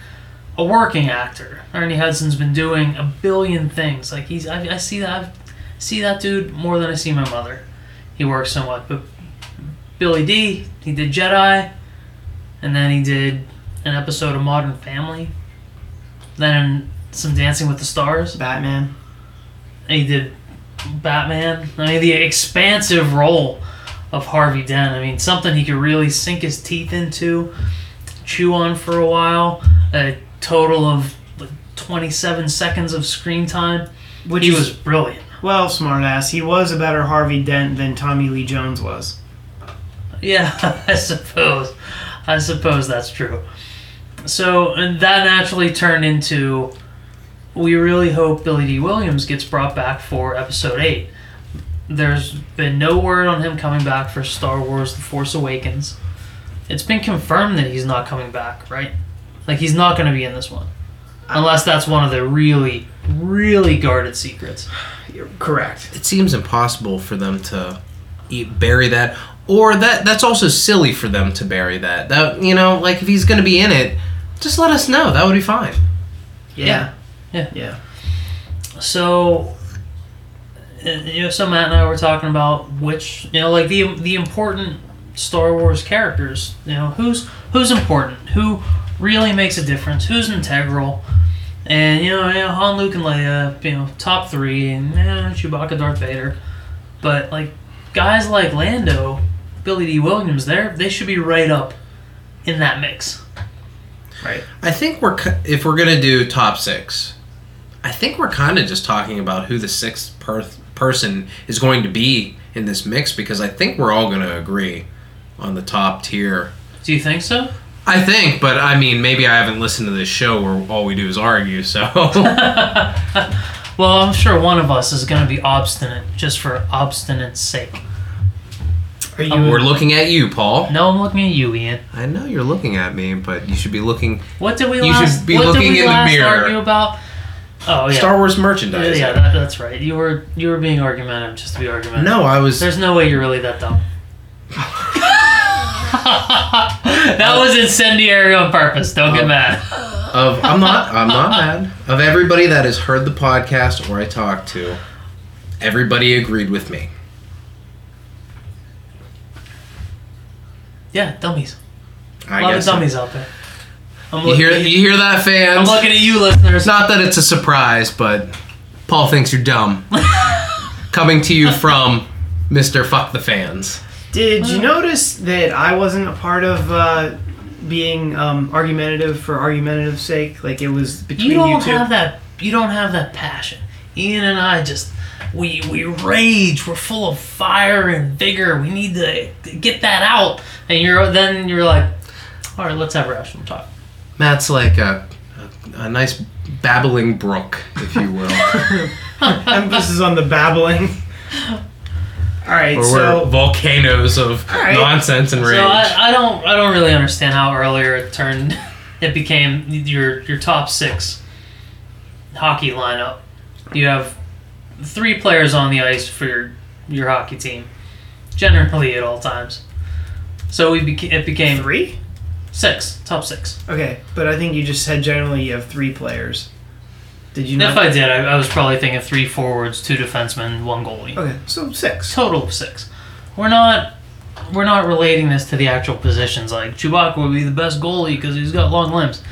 a working actor. Ernie Hudson's been doing a billion things. Like he's, I, I see that, I see that dude more than I see my mother. He works so much. But Billy Dee, he did Jedi, and then he did an episode of Modern Family, then some Dancing with the Stars. Batman. And he did Batman. I mean, the expansive role of Harvey Dent. I mean, something he could really sink his teeth into, chew on for a while. A total of like 27 seconds of screen time. Which he was brilliant. Well, smartass, he was a better Harvey Dent than Tommy Lee Jones was. Yeah, *laughs* I suppose. I suppose that's true. So, and that naturally turned into we really hope Billy Dee Williams gets brought back for episode 8. There's been no word on him coming back for Star Wars: The Force Awakens. It's been confirmed that he's not coming back, right? Like he's not going to be in this one, unless that's one of the really, really guarded secrets. You're correct. It seems impossible for them to eat, bury that, or that that's also silly for them to bury that. That you know, like if he's going to be in it, just let us know. That would be fine. Yeah. Yeah. Yeah. So, uh, you know, so Matt and I were talking about which, you know, like the the important Star Wars characters. You know, who's who's important, who really makes a difference, who's integral, and you know, you know Han, Luke, and Leia, you know, top three, and eh, Chewbacca, Darth Vader, but like guys like Lando, Billy D. Williams, there they should be right up in that mix. Right. I think we're if we're gonna do top six, I think we're kind of just talking about who the sixth per- person is going to be in this mix because I think we're all gonna agree on the top tier. Do you think so? I think, but I mean, maybe I haven't listened to this show where all we do is argue. So *laughs* Well, I'm sure one of us is going to be obstinate just for obstinate's sake. Are you? Uh, we're looking at you, Paul. No, I'm looking at you, Ian. I know you're looking at me, but you should be looking What did we You last? should be what looking did we in the last mirror. argue about? Oh yeah, Star Wars yeah, merchandise. yeah that, that's right. You were you were being argumentative just to be argumentative. No, I was. there's no way you're really that dumb. *laughs* that was incendiary on purpose. Don't get mad. of I'm not I'm not mad. Of everybody that has heard the podcast or I talked to, everybody agreed with me. Yeah, dummies. I A lot of guess so. dummies out there. I'm You hear you hear that, fans? I'm looking at you, listeners. Not that it's a surprise, but Paul thinks you're dumb. *laughs* Coming to you from Mr. Fuck the Fans. Did you notice that I wasn't a part of uh, being um, argumentative for argumentative's sake? Like it was between you you, don't two. have that you don't have that passion ian and i just we we rage we're full of fire and vigor we need to get that out and you're then you're like all right let's have a rational talk Matt's like a, a, a nice babbling brook, if you will. *laughs* Emphasis on the babbling. All right, or so we're volcanoes of right. nonsense and rage. so I, I don't i don't really understand how earlier it turned *laughs* it became your your top six hockey lineup you have three players on the ice for your your hockey team generally at all times so we beca- it became three. Six, top six. Okay, but I think you just said generally you have three players. Did you know? If not? I did, I, I was probably thinking three forwards, two defensemen, one goalie. okay, so six. Total of six. We're not we're not relating this to the actual positions. Like Chewbacca would be the best goalie because he's got long limbs.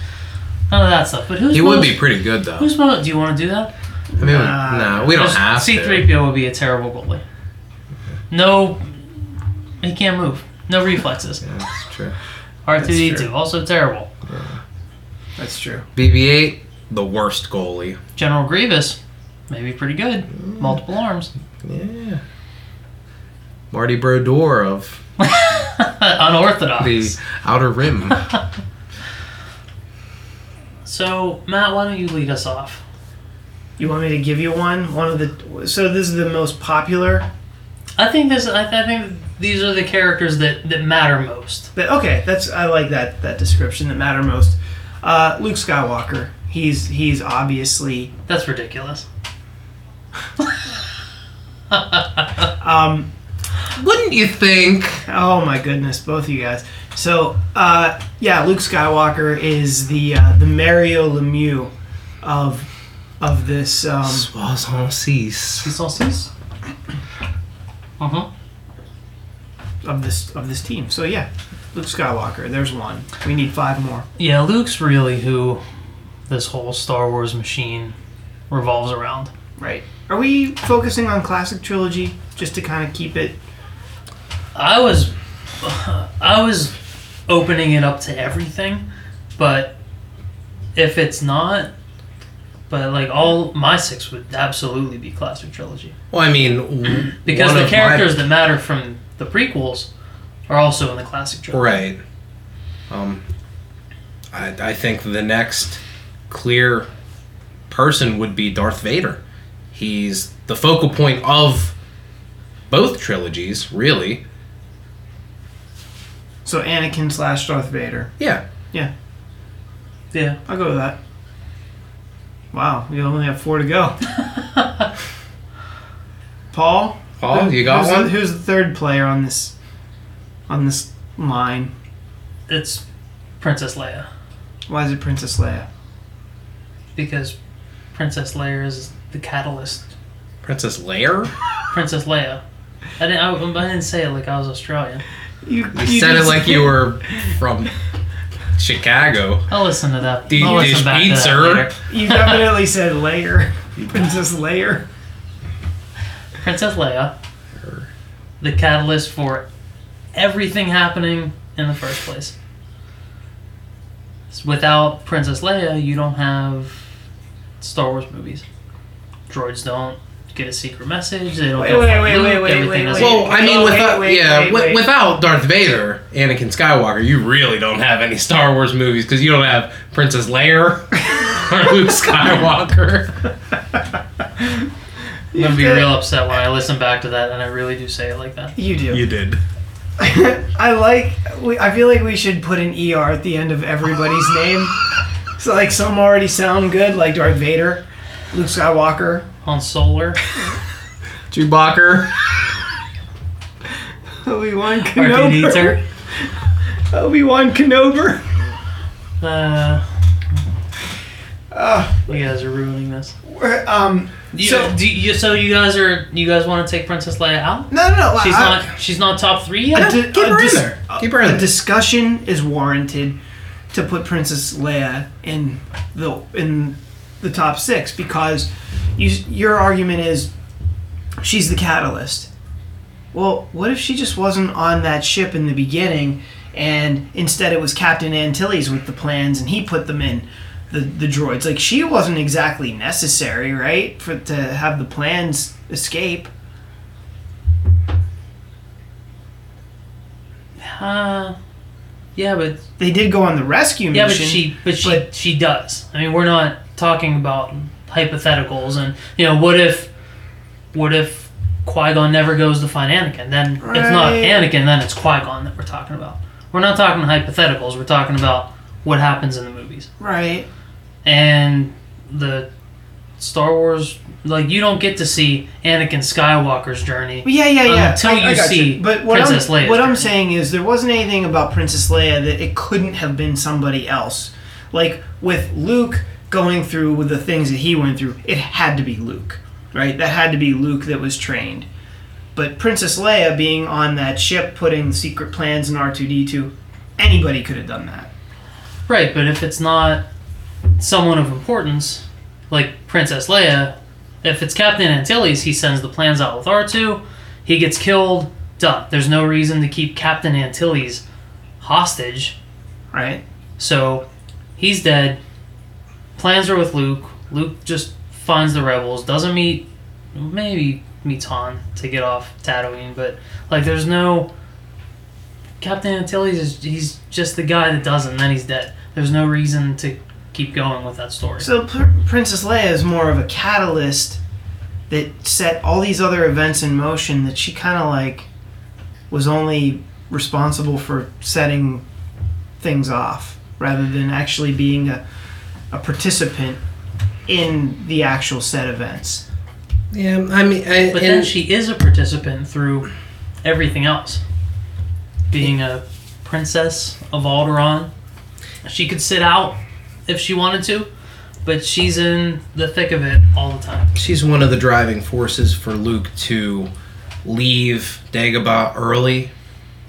None of that stuff. But who's he most, would be pretty good though. Who's most? Do you want to do that? I mean, Nah. no, we don't have. C3PO would be a terrible goalie. No, he can't move. No reflexes. Yeah, that's true. R2D2 also terrible. That's true. BB-8, the worst goalie. General Grievous, maybe pretty good. Mm. Multiple arms. Yeah. Marty Brodeur of *laughs* Unorthodox. the Outer Rim. *laughs* So, Matt, why don't you lead us off? You want me to give you one? One of the. So this is the most popular. I think this. I, I think these are the characters that that matter most. But okay, that's I like that that description that matter most. Uh, Luke Skywalker. He's he's obviously That's ridiculous. *laughs* um, Wouldn't you think? Oh my goodness, both of you guys. So, uh, yeah, Luke Skywalker is the uh, the Mario Lemieux of of this um, Soissons six. Uh huh. Of this of this team. So yeah, Luke Skywalker. There's one. We need five more. Yeah, Luke's really who this whole Star Wars machine revolves around. Right. Are we focusing on classic trilogy just to kind of keep it? I was, I was opening it up to everything, but if it's not, but like all my six would absolutely be classic trilogy Well, I mean, because the of characters that matter from the prequels are also in the classic trilogy. right. Um, I I think the next clear person would be Darth Vader. He's the focal point of both trilogies, really. So Anakin slash Darth Vader. Yeah. Yeah. Yeah. I'll go with that. Wow, we only have four to go. *laughs* Paul. Paul, who- you got who's one? The, who's the third player on this on this line? It's Princess Leia Why is it Princess Leia? because Princess Leia is the catalyst. Princess Leia? Princess Leia. I didn't. I, I didn't say it like I was Australian. You, You said it like you *laughs* were from Chicago. I'll listen to that. Do you I'll listen dish back to that later. You definitely said layer. *laughs* Princess Layer. Princess Leia, the catalyst for everything happening in the first place. Without Princess Leia, you don't have Star Wars movies. Droids don't get a secret message. They don't Wait, go wait, wait, wait, wait, Everything wait, wait. Well, I mean, Oh, without wait, yeah, wait, wait. without Darth Vader, Anakin Skywalker, you really don't have any Star Wars movies because you don't have Princess Leia *laughs* or Luke *laughs* Skywalker. I'm gonna be real upset when I listen back to that, and I really do say it like that. You do. You did. *laughs* I like. We, I feel like we should put an ER at the end of everybody's *laughs* name. So like some already sound good, like Darth Vader, Luke Skywalker, On Solar, *laughs* Chewbacca. Obi Wan R2 Kenobi, Obi Wan Kenobi. Uh, Uh, you guys are ruining this. um, You, So- do you, so you guys are you guys want to take Princess Leia out? no, no, no. She's I- not she's not top three yet. di- Keep a her in dis- there. Keep her in a there. discussion is warranted to put Princess Leia in the in the top six because you, your argument is she's the catalyst. Well, what if she just wasn't on that ship in the beginning, and instead it was Captain Antilles with the plans, and he put them in the the droids? Like she wasn't exactly necessary, right, for to have the plans escape. Uh, yeah, but They did go on the rescue yeah, but she but she but- she does. I mean, we're not talking about hypotheticals, and you know, what if what if Qui Gon never goes to find Anakin? Then it's not Anakin, then it's Qui Gon that we're talking about. We're not talking hypotheticals. We're talking about what happens in the movies. right. And the Star Wars like you don't get to see Anakin Skywalker's journey. Yeah, yeah, yeah. Until I, I you got see But what Princess I'm, Leia's what I'm saying is there wasn't anything about Princess Leia that it couldn't have been somebody else. Like with Luke going through with the things that he went through, it had to be Luke, right? That had to be Luke that was trained. But Princess Leia being on that ship, putting secret plans in R2D2, anybody could have done that. Right, but if it's not someone of importance, like Princess Leia, if it's Captain Antilles, he sends the plans out with R2, he gets killed, done. There's no reason to keep Captain Antilles hostage. Right? So he's dead. Plans are with Luke. Luke just finds the rebels, doesn't meet, maybe meets Han to get off Tatooine, but like there's no. Captain Antilles is he's just the guy that does it, and then he's dead. There's no reason to keep going with that story. So Pr- Princess Leia is more of a catalyst that set all these other events in motion that she kind of like was only responsible for setting things off rather than actually being a, a participant in the actual set events. Yeah, I mean, I, but then she is a participant through everything else. Being a princess of Alderaan, she could sit out if she wanted to, but she's in the thick of it all the time. she's one of the driving forces for Luke to leave Dagobah early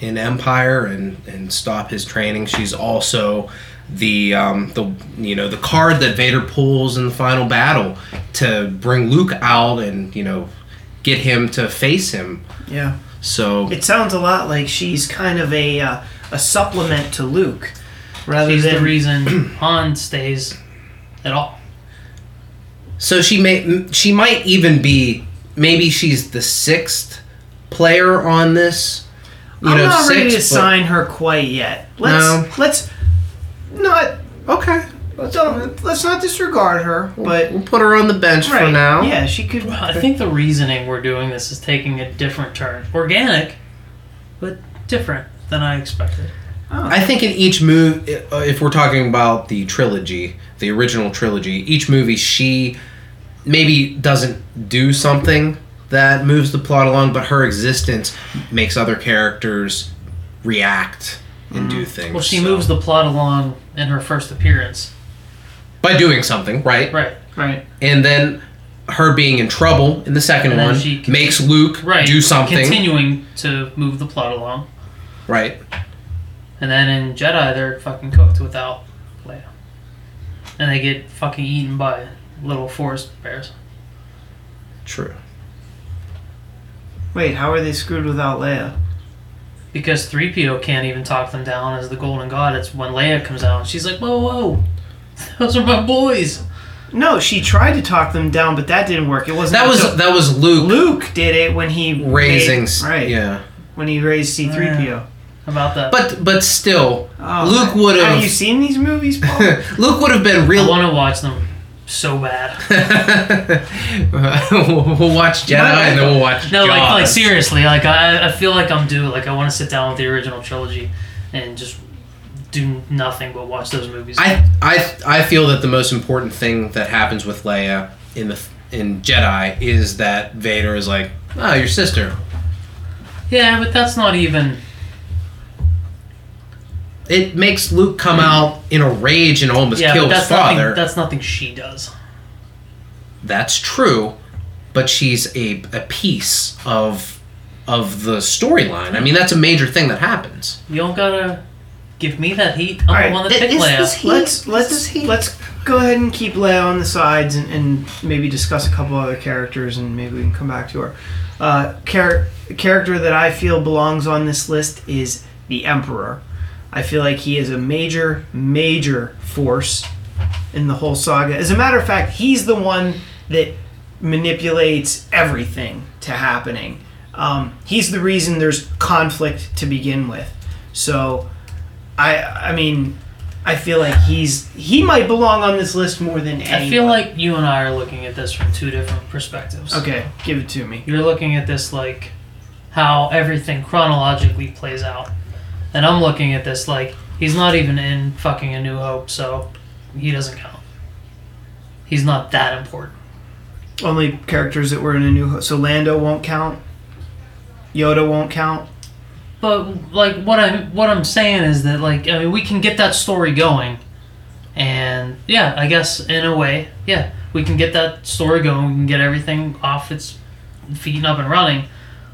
in Empire and, and stop his training. She's also the um, the you know the card that Vader pulls in the final battle to bring Luke out and you know get him to face him. Yeah. So It sounds a lot like she's kind of a uh, a supplement to Luke rather She's than the reason *clears throat* Han stays at all. So she may she might even be maybe she's the sixth player on this. You I'm know, not ready to but- sign her quite yet. Let's No. let's not Okay. Let's, don't- let's not disregard her, but We'll put her on the bench for right, now. Yeah, she could. Well, I think the reasoning we're doing this is taking a different turn. Organic, but different than I expected. I think in each move, uh, if we're talking about the trilogy, the original trilogy, each movie she maybe doesn't do something that moves the plot along, but her existence makes other characters react and do things. Well, she so- moves the plot along in her first appearance. by doing something, right? Right. right. And then her being in trouble in the second one she conti- makes Luke Right. do something, Continuing to move the plot along. right? And then in Jedi, they're fucking cooked without Leia. And they get fucking eaten by little forest bears. True. Wait, how are they screwed without Leia? Because 3PO can't even talk them down as the Golden God. It's when Leia comes out and she's like, whoa, whoa. *laughs* Those are my boys. No, she tried to talk them down, but that didn't work. It wasn't. That was until that was Luke, Luke did it when he raising, made- right Yeah, when he raised C three PO. About that. but but still, Oh, Luke would Have Have you seen these movies, Paul? *laughs* Luke would have been real. I want to watch them so bad. *laughs* we'll watch Jedi and then we'll watch. No, like, like seriously, like I, I feel like I'm due. Like I want to sit down with the original trilogy and just do nothing but watch those movies. I I I feel that the most important thing that happens with Leia in the in Jedi is that Vader is like, oh, your sister. yeah, but that's not even. It makes Luke come out in a rage and almost Yeah, kill his that's nothing. father. That's nothing she does. That's true, but she's a a piece of of the storyline. I mean, that's a major thing that happens. You don't gotta give me that heat. I'm Alright, the one that picked Leia. this heat? let's let's Is he- let's go ahead and keep Leia on the sides and, and maybe discuss a couple other characters and maybe we can come back to her. Uh, char- character that I feel belongs on this list is the Emperor. I feel like he is a major major force in the whole saga. As a matter of fact, he's the one that manipulates everything to happening. Um, he's the reason there's conflict to begin with. So, I I mean, I feel like he's he might belong on this list more than anyone. I feel like you and I are looking at this from two different perspectives. okay, give it to me. You're looking at this like how everything chronologically plays out. And I'm looking at this like he's not even in fucking A New Hope, so he doesn't count. He's not that important. Only characters that were in a new Hope. so Lando won't count. Yoda won't count. But like what I'm what I'm saying is that like I mean we can get that story going, and yeah, I guess in a way, yeah, we can get that story going. We can get everything off its feet and up and running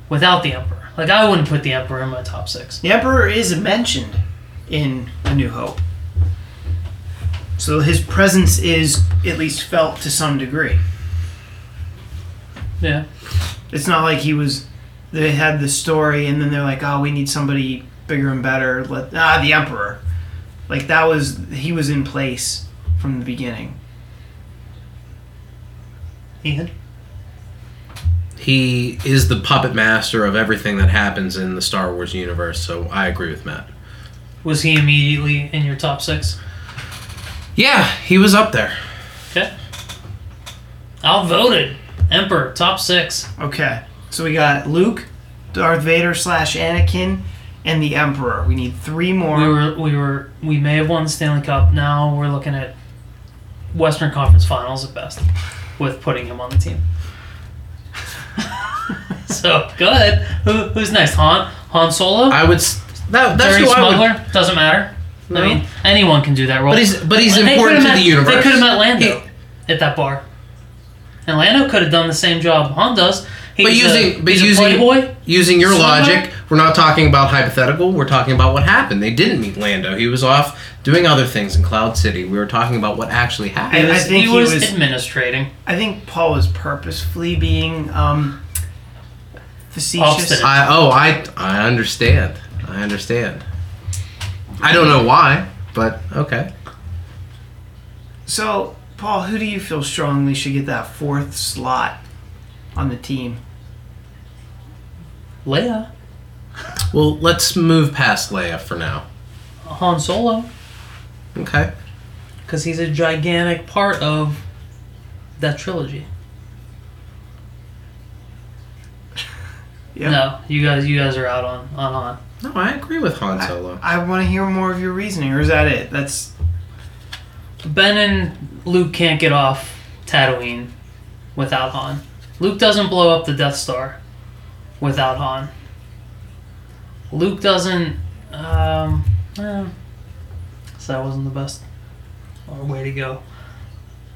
without the Emperor. Like I wouldn't put the Emperor in my top six. The Emperor is mentioned in A New Hope. So his presence is at least felt to some degree. Yeah, It's not like he was. They had the story, and then they're like, "Oh, we need somebody bigger and better." Let ah, the Emperor. Like that was he was in place from the beginning. Ethan. He is the puppet master of everything that happens in the Star Wars universe. So I agree with Matt. Was he immediately in your top six? Yeah, he was up there. Okay. Outvoted. Emperor, top six. Okay, so we got Luke, Darth Vader slash Anakin, and the Emperor. We need three more. We were we were we may have won the Stanley Cup. Now we're looking at Western Conference Finals at best, with putting him on the team. *laughs* so good. Who, who's next? Han Han Solo. I would. s- That, that's Dirty who I would. Smuggler. Doesn't matter. No. I mean, anyone can do that role. But he's but he's They important to met- the universe. They could have met Lando He- at that bar, and Lando could have done the same job Han does. He's But a- using- but he's using- playboy. Using your Smuggler? logic, we're not talking about hypothetical. We're talking about what happened. They didn't meet Lando. He was off doing other things in Cloud City. We were talking about what actually happened. I was, think he he was, was- administrating. I think Paul was purposefully being um, facetious. I oh I I understand. I understand. I don't know why, but okay. So, Paul, who do you feel strongly should get that fourth slot on the team? Leia, Well, let's move past Leia for now. Han Solo. Okay. because he's a gigantic part of that trilogy. Yep. No, you guys, you guys are out on on Han. No, I agree with Han Solo. I want to hear more of your reasoning, or is that it? That's Ben and Luke can't get off Tatooine without Han. Luke doesn't blow up the Death Star without Han. Luke doesn't. Um, eh, so that wasn't the best uh, way to go.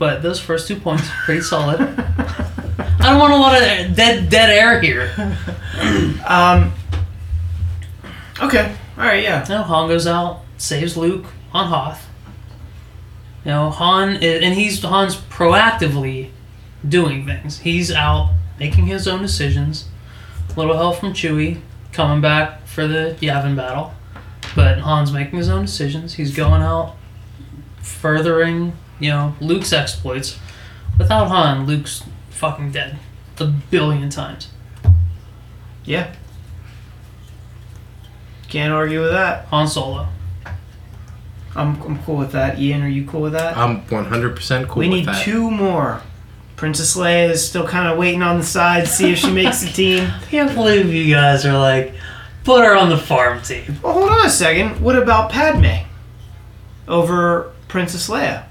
But those first two points pretty solid. I don't want a lot of dead dead air here. um. Okay. All right. Yeah. No, Han goes out, saves Luke on Hoth. You know, Han, i- and he's Han's proactively doing things. He's out making his own decisions. A Little help from Chewie, coming back for the Yavin battle, but Han's making his own decisions. He's going out, furthering, you know, Luke's exploits. Without Han, Luke's fucking dead a billion times. Yeah. Can't argue with that. Han Solo. I'm, I'm cool with that. Ian, are you cool with that? I'm 100% cool with that. we need that. two more. Princess Leia is still kind of waiting on the side to see if she makes the team. I *laughs* Can't believe you guys are like, put her on the farm team. Well, hold on a second. What about Padme over Princess Leia?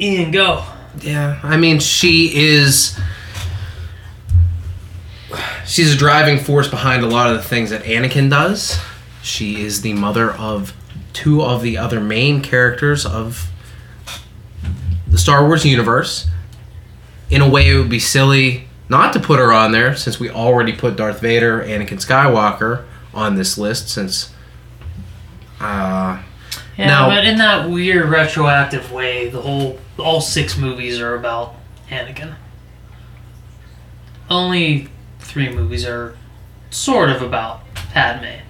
Ian, go. Yeah, I mean, she is. She's a driving force behind a lot of the things that Anakin does. She is the mother of two of the other main characters of the Star Wars universe. In a way, it would be silly not to put her on there since we already put Darth Vader, Anakin Skywalker on this list since. Uh, Yeah, Now- but in that weird retroactive way, the whole all six movies are about Anakin. Only three movies are sort of about Padme.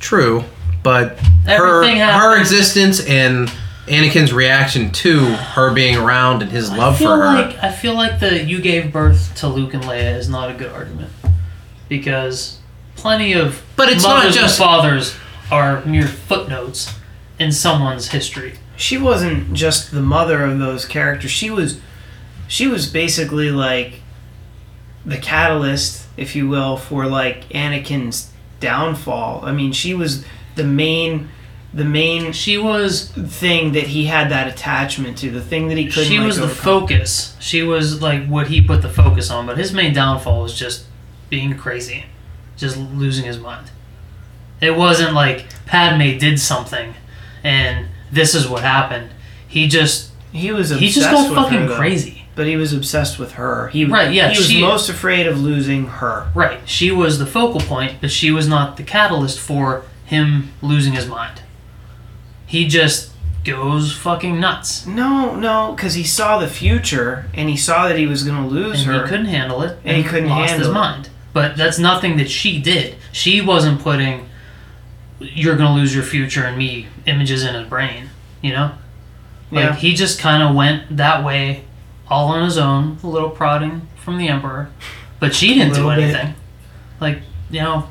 True, but her Everything her happens- existence and Anakin's reaction to her being around and his love I feel for her. like I feel like the you gave birth to Luke and Leia is not a good argument because plenty of But it's not just- fathers are mere footnotes in someone's history. She wasn't just the mother of those characters. She was, she was basically like the catalyst, if you will, for like Anakin's downfall. I mean, she was the main, the main She was thing that he had that attachment to. The thing that he couldn't. she like, was the focus. She was like what he put the focus on, but his main downfall was just being crazy, just losing his mind. It wasn't like Padme did something, and this is what happened. He just He was. he Obsessed just got fucking her, crazy. But he was obsessed with her. He Right, yeah, He was she- most afraid of losing her. Right, she was the focal point, but she was not the catalyst for him losing his mind. He just goes fucking nuts, No, no, because he saw the future and he saw that he was going to lose and her. he couldn't handle it, And he couldn't lost handle his it. mind. But that's nothing that she did. She wasn't putting "you're gonna lose your future" and me images in his brain. You know, like Yeah. he just kind of went that way, all on his own, a little prodding from the emperor, but she didn't do Little bit. anything. Like you know,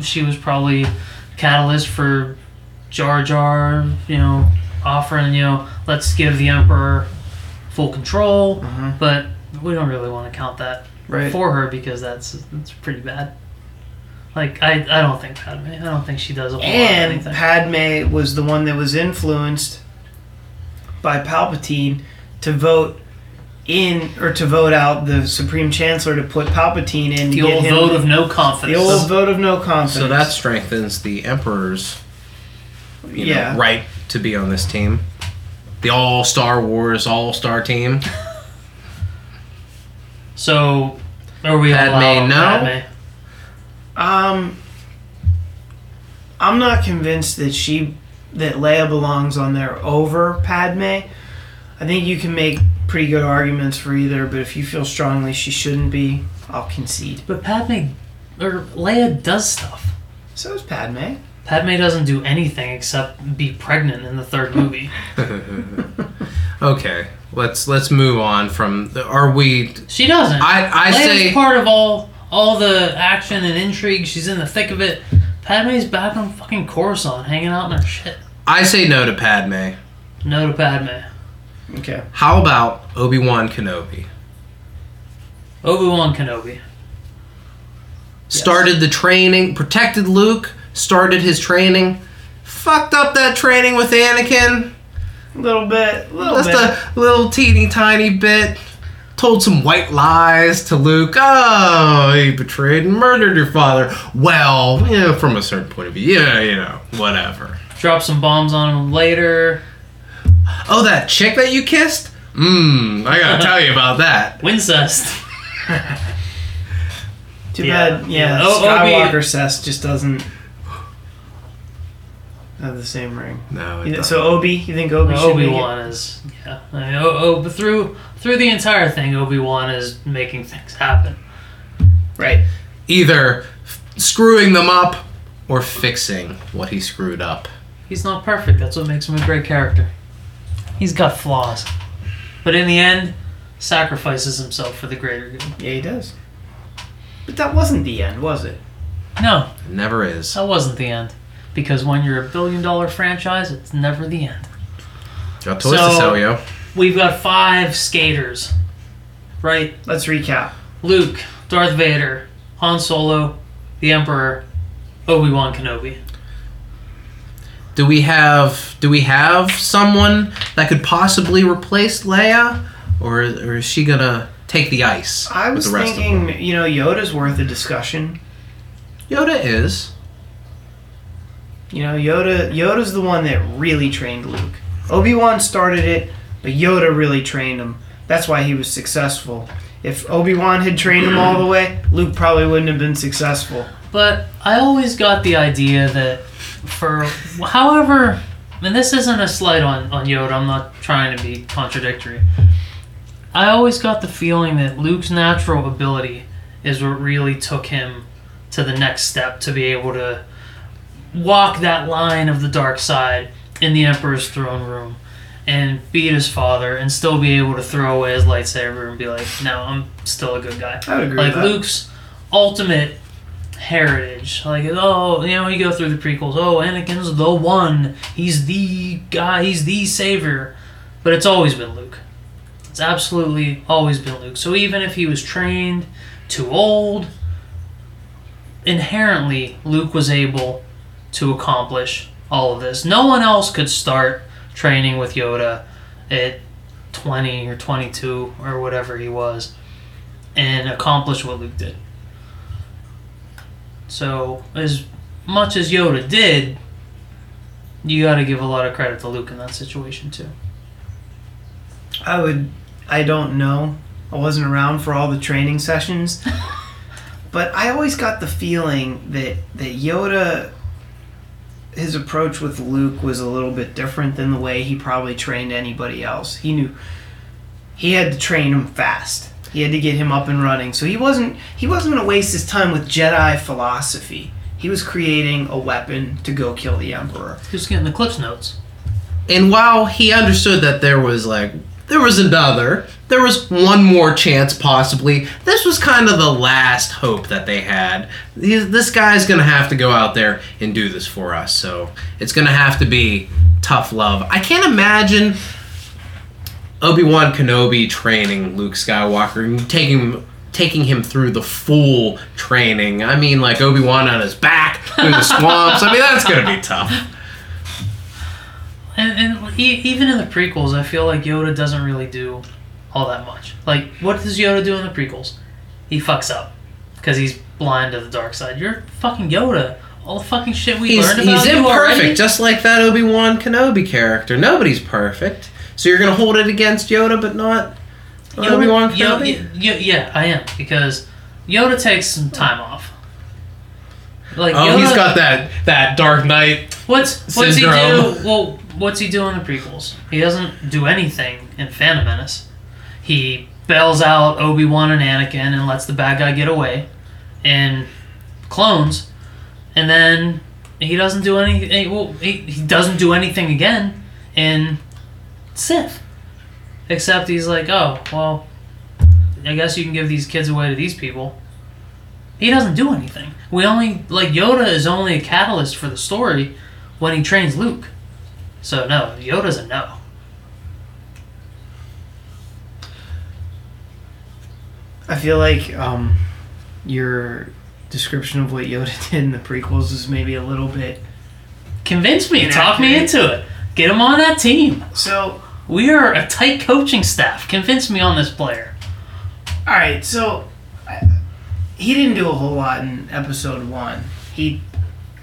she was probably catalyst for Jar Jar. You know, offering you know, let's give the emperor full control, Mhm. but we don't really want to count that right. for her because that's that's pretty bad. Like I, I don't think Padme. I don't think she does a whole lot of And anything. Padme was the one that was influenced by Palpatine to vote in or to vote out the Supreme Chancellor to put Palpatine in. to the get old him- vote of no confidence. the confidence. old vote of no confidence. so that strengthens the Emperor's you know, Yeah. right to be on this team. The all Star Wars all star team. so are we Padme, allowed on no? Padme? Um, I'm not convinced that she that Leia belongs on there over Padme. I think you can make pretty good arguments for either, but if you feel strongly she shouldn't be, I'll concede. But Padme or Leia does stuff. So is Padme. Padme doesn't do anything except be pregnant in the third movie. *laughs* *laughs* okay, let's let's move on from. The, are we? She doesn't. I I Leia's say part of all all the action and intrigue. She's in the thick of it. Padme's back on fucking Coruscant, hanging out in her shit. I say no to Padme. No to Padme. Okay. How about Obi Wan Kenobi? Obi Wan Kenobi. Started the training, protected Luke, started his training, fucked up that training with Anakin. A little bit. A little Just bit. a little teeny tiny bit. Told some white lies to Luke. Oh, he betrayed and murdered your father. Well, you know, from a certain point of view, yeah, you know, whatever. Drop some bombs on him later. Oh, that chick that you kissed? Mmm, I gotta *laughs* tell you about that. Wincest. Too Yeah. bad. Yeah. Yeah. Oh, oh, o- Obi- Skywalker cess just doesn't have the same ring. No, it You- doesn't. So Obi, you think Obi? Obi Wan is yeah. I mean, oh, oh, but through through the entire thing, Obi Wan is making things happen. Right. either f- screwing them up or fixing what he screwed up. He's not perfect. That's what makes him a great character. He's got flaws, but in the end, sacrifices himself for the greater good. Yeah, he does. But that wasn't the end, was it? No, It never is. that wasn't the end. Because when you're a billion dollar franchise, it's never the end. Got toys to So- sell, yo. We've got five skaters, right? Let's recap. Luke, Darth Vader, Han Solo, the Emperor, Obi Wan Kenobi. Do we have do we have someone that could possibly replace Leia, or or is she gonna take the ice? I with was the rest thinking, of you know, Yoda's worth a discussion. Yoda is. You know, Yoda Yoda's the one that really trained Luke. Obi-Wan started it, but Yoda really trained him. That's why he was successful. If Obi-Wan had trained him all the way, Luke probably wouldn't have been successful. But I always got the idea that for however, and this isn't a slight on, on Yoda, I'm not trying to be contradictory. I always got the feeling that Luke's natural ability is what really took him to the next step to be able to walk that line of the dark side in the Emperor's throne room and beat his father and still be able to throw away his lightsaber and be like, no, I'm still a good guy I would agree like. Luke's ultimate heritage. Like, oh, you know, you go through the prequels. Oh, Anakin's the one. He's the guy. He's the savior. But it's always been Luke. It's absolutely always been Luke. So even if he was trained too old, inherently Luke was able to accomplish all of this. No one else could start training with Yoda at 20 or 22 or whatever he was and accomplish what Luke did. So, as much as Yoda did, you got to give a lot of credit to Luke in that situation too. I would. I don't know. I wasn't around for all the training sessions, *laughs* but I always got the feeling that that Yoda, his approach with Luke was a little bit different than the way he probably trained anybody else. He knew he had to train him fast. He had to get him up and running. So he wasn't he wasn't going to waste his time with Jedi philosophy. He was creating a weapon to go kill the Emperor. Just getting the Cliffs notes. And while he understood that there was like there was another, there was one more chance possibly. This was kind of the last hope that they had. This guy's gonna have to go out there and do this for us, so it's gonna have to be tough love. I can't imagine Obi Wan Kenobi training Luke Skywalker and taking taking him through the full training. I mean, like Obi Wan on his back through the *laughs* swamps. I mean, that's gonna be tough. And, and e- even in the prequels, I feel like Yoda doesn't really do all that much. Like, what does Yoda do in the prequels? He fucks up because he's blind to the dark side. You're fucking Yoda. All the fucking shit we he's, learned about he's imperfect, already. just like that Obi Wan Kenobi character. Nobody's perfect, so you're gonna hold it against Yoda, but not Obi Wan Kenobi. y- y- yeah, I am because Yoda takes some time off. Like, oh, Yoda, he's got that that Dark Knight. What's what's he do? Well, what's he doing in the prequels? He doesn't do anything in Phantom Menace. He bails out Obi Wan and Anakin and lets the bad guy get away, and clones, and then he doesn't do anything. Eh, well, he, he doesn't do anything again in Sith, except he's like, oh well, I guess you can give these kids away to these people. He doesn't do anything. We only like Yoda is only a catalyst for the story when he trains Luke. So no, Yoda's a no. I feel like um, your description of what Yoda *laughs* did in the prequels is maybe a little bit. Convince me, talk me into it. Get him on that team. So, We are a tight coaching staff. Convince me on this player. all right, so I, he didn't do a whole lot in episode one. He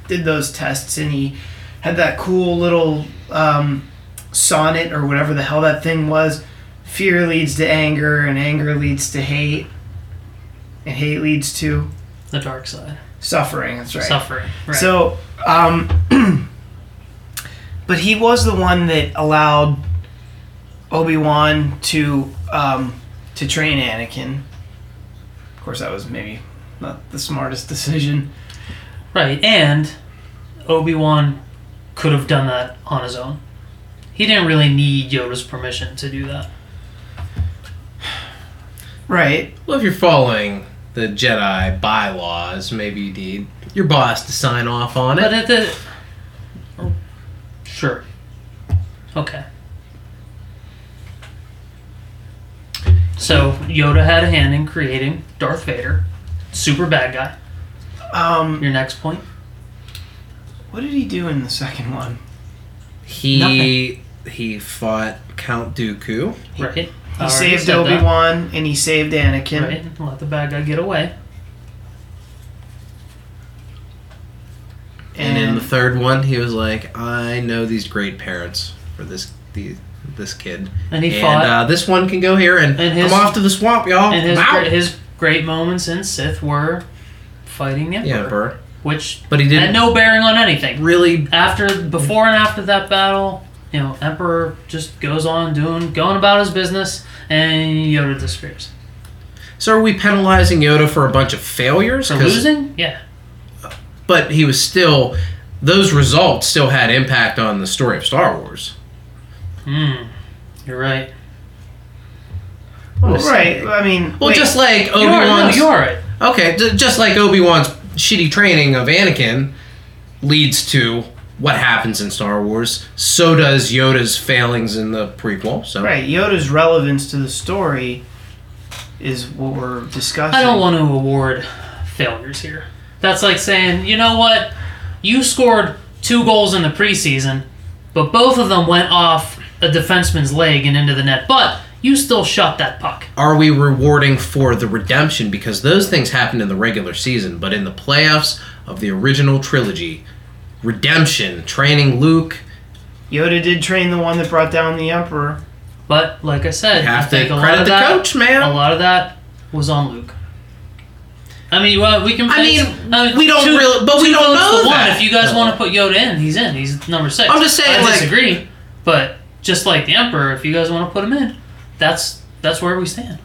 did those tests and he had that cool little um, sonnet or whatever the hell that thing was. Fear leads to anger, and anger leads to hate, and hate leads to The dark side. suffering. That's right. Suffering. Right. So, um, *clears throat* but he was the one that allowed Obi Wan to um, to train Anakin. Of course, that was maybe not the smartest *laughs* decision. Right, and Obi Wan could have done that on his own. He didn't really need Yoda's permission to do that. Right. Well, if you're following the Jedi bylaws, maybe you need your boss to sign off on But it. at the. oh, Sure. Okay. So, Yoda had a hand in creating Darth Vader. Super bad guy. Um, Your next point? What did he do in the second one? He he fought Count Dooku. Right. He already saved Obi Wan and he saved Anakin. Right. Let the bad guy get away. And in the third one, he was like, "I know these great parents for this the, this kid, And he and fought. uh, this one can go here, and, And his- I'm off to the swamp, y'all. and his, I'm great, his great moments in Sith were fighting the Emperor. yeah, Emperor. Which But he had didn't no bearing on anything. really. after before and after that battle, you know, Emperor just goes on doing going about his business and Yoda disappears. So are we penalizing Yoda for a bunch of failures? For 'Cause- losing? Yeah. but he was still. Those results still had impact on the story of Star Wars. Hmm. You're right. Well, right. I mean, Well, wait, just like Obi You're, no, you're right. Okay, just like Obi Wan's shitty training of Anakin leads to what happens in Star Wars, so does Yoda's failings in the prequel. So right. Yoda's relevance to the story is what we're discussing. I don't want to award failures here. That's like saying, you know what? You scored two goals in the preseason, but both of them went off a defenseman's leg and into the net. But you still shot that puck. are we rewarding for the redemption because those things happened in the regular season, but in the playoffs of the original trilogy, redemption, training Luke, Yoda did train the one that brought down the Emperor. But like I said, you have I think to a lot credit of the that, coach, man. A lot of that was on Luke. I mean, well, we can. I mean, it's- uh, we don't two- really- but we don't votes know to one. that. If you guys want to put Yoda in, he's in. He's number six. I'm just saying, I like- disagree, but just like the Emperor, if you guys want to put him in, that's that's where we stand.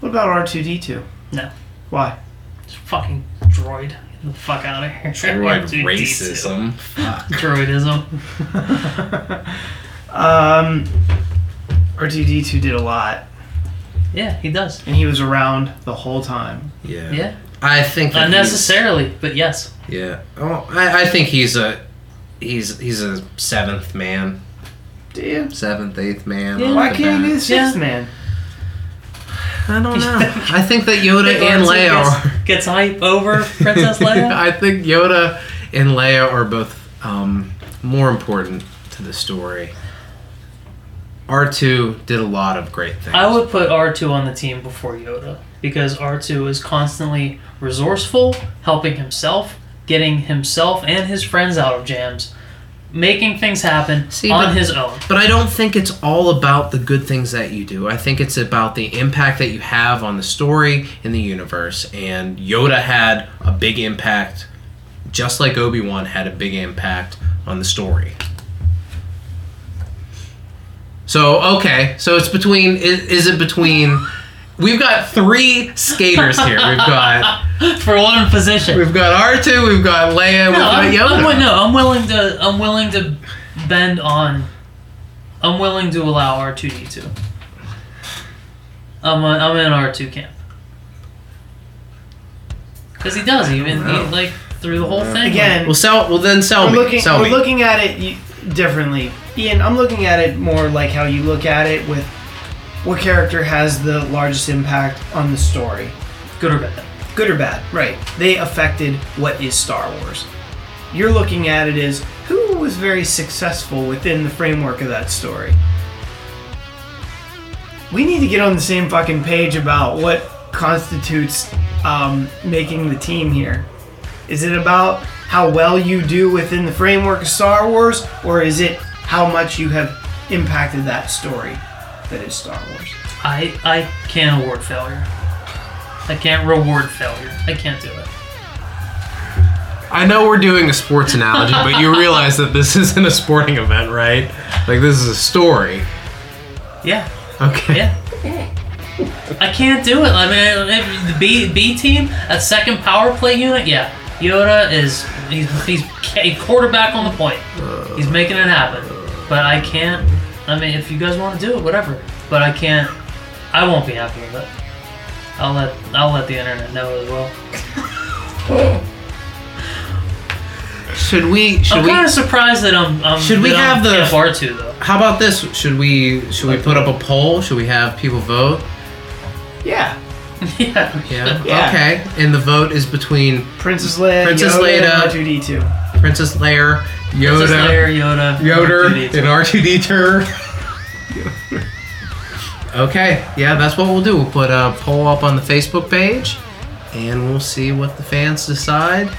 What about R two D two? No. Why? Just fucking droid. Get the fuck out of here. *laughs* Droid Dude, racism. Droidism. *laughs* Um, R two D two did a lot, Yeah, he does. and he was around the whole time. Yeah. Yeah. I think that he's- Unnecessarily, but yes. Yeah. Oh, I, I think he's a he's he's a seventh man, Do you? seventh, eighth man. Yeah. off Why can't he be the sixth Yeah. man? I don't *laughs* know. I think that Yoda and Leia are. gets, gets hype over Princess *laughs* Leia. I think Yoda and Leia are both um, more important to the story. R two did a lot of great things. I would put R2 on the team before Yoda because R2 is constantly resourceful, helping himself, getting himself and his friends out of jams, making things happen See, on but- his own. But I don't think it's all about the good things that you do. I think it's about the impact that you have on the story in the universe. And Yoda had a big impact, just like Obi Wan had a big impact on the story. So okay, so it's between. Is, is it between? We've got three skaters here. We've got *laughs* For one position. we've got R two, we've got Leia, we've no, got I'm, Yoda. I'm, no, I'm willing to. I'm willing to bend on. I'm willing to allow R2D2. I'm a, I'm in R2 camp. Because he does, even he, like through the whole thing. Again, Well, sell. Well, then sell we're me. looking sell we're me. looking at it differently. Ian, I'm looking at it more like how you look at it with what character has the largest impact on the story. good or bad. Good or bad, right. They affected what is Star Wars. You're looking at it as who was very successful within the framework of that story. We need to get on the same fucking page about what constitutes um, making the team here. Is it about how well you do within the framework of Star Wars, or is it how much you have impacted that story that is Star Wars? I I can't award failure. I can't reward failure. I can't do it. I know we're doing a sports analogy, but you realize that this *laughs* isn't a sporting event, right? Like this is a story. Yeah, Okay. yeah. I can't do it. I mean, if the B B team a second power play unit. Yeah, Yoda is he's he's a quarterback on the point. He's making it happen. But I can't. I mean, if you guys want to do it, whatever. But I can't. I won't be happy with it. I'll let I'll let the internet know as well. *laughs* Should we? Should I'm kind of surprised that I'm. I'm Should we that I'm have the- Camp R2 though. How about this? Should we? Should we put up a poll? Should we have people vote? Yeah, *laughs* yeah. Yeah. Yeah. Okay. And the vote is between Princess Leia, Princess Yoda, Leia. and R2D2. Princess Leia, Yoda, Yoda, Yoder, R2D2. and R2D2. okay. Yeah, that's what we'll do. We'll put a poll up on the Facebook page, and we'll see what the fans decide.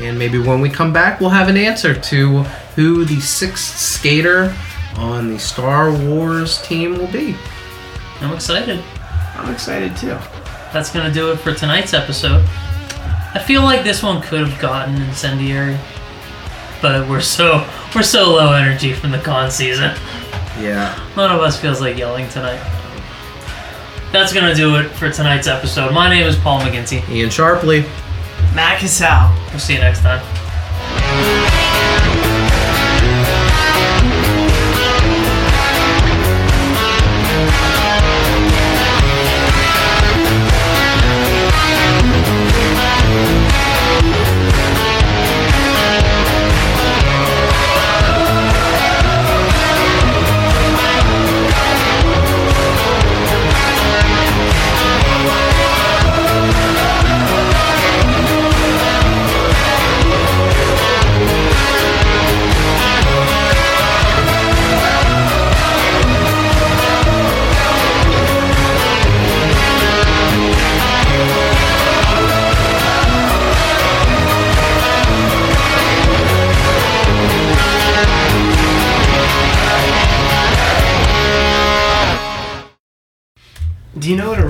And maybe when we come back, we'll have an answer to who the sixth skater on the Star Wars team will be. I'm excited. I'm excited too. That's gonna do it for tonight's episode. I feel like this one could have gotten incendiary, but we're so we're so low energy from the con season. Yeah. None of us feels like yelling tonight. That's gonna do it for tonight's episode. My name is Paul McGinty. Ian Sharpley. Mac Matt Cassell. We'll see you next time.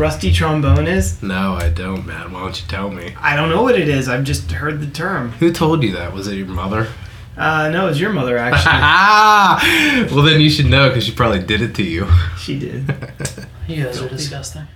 Rusty trombone is? No, I don't, man. Why don't you tell me? I don't know what it is. I've just heard the term. Who told you that? Was it your mother? Uh, no, it's your mother actually. *laughs* ah! Well, then you should know because she probably did it to you. she did. *laughs* You guys are disgusting.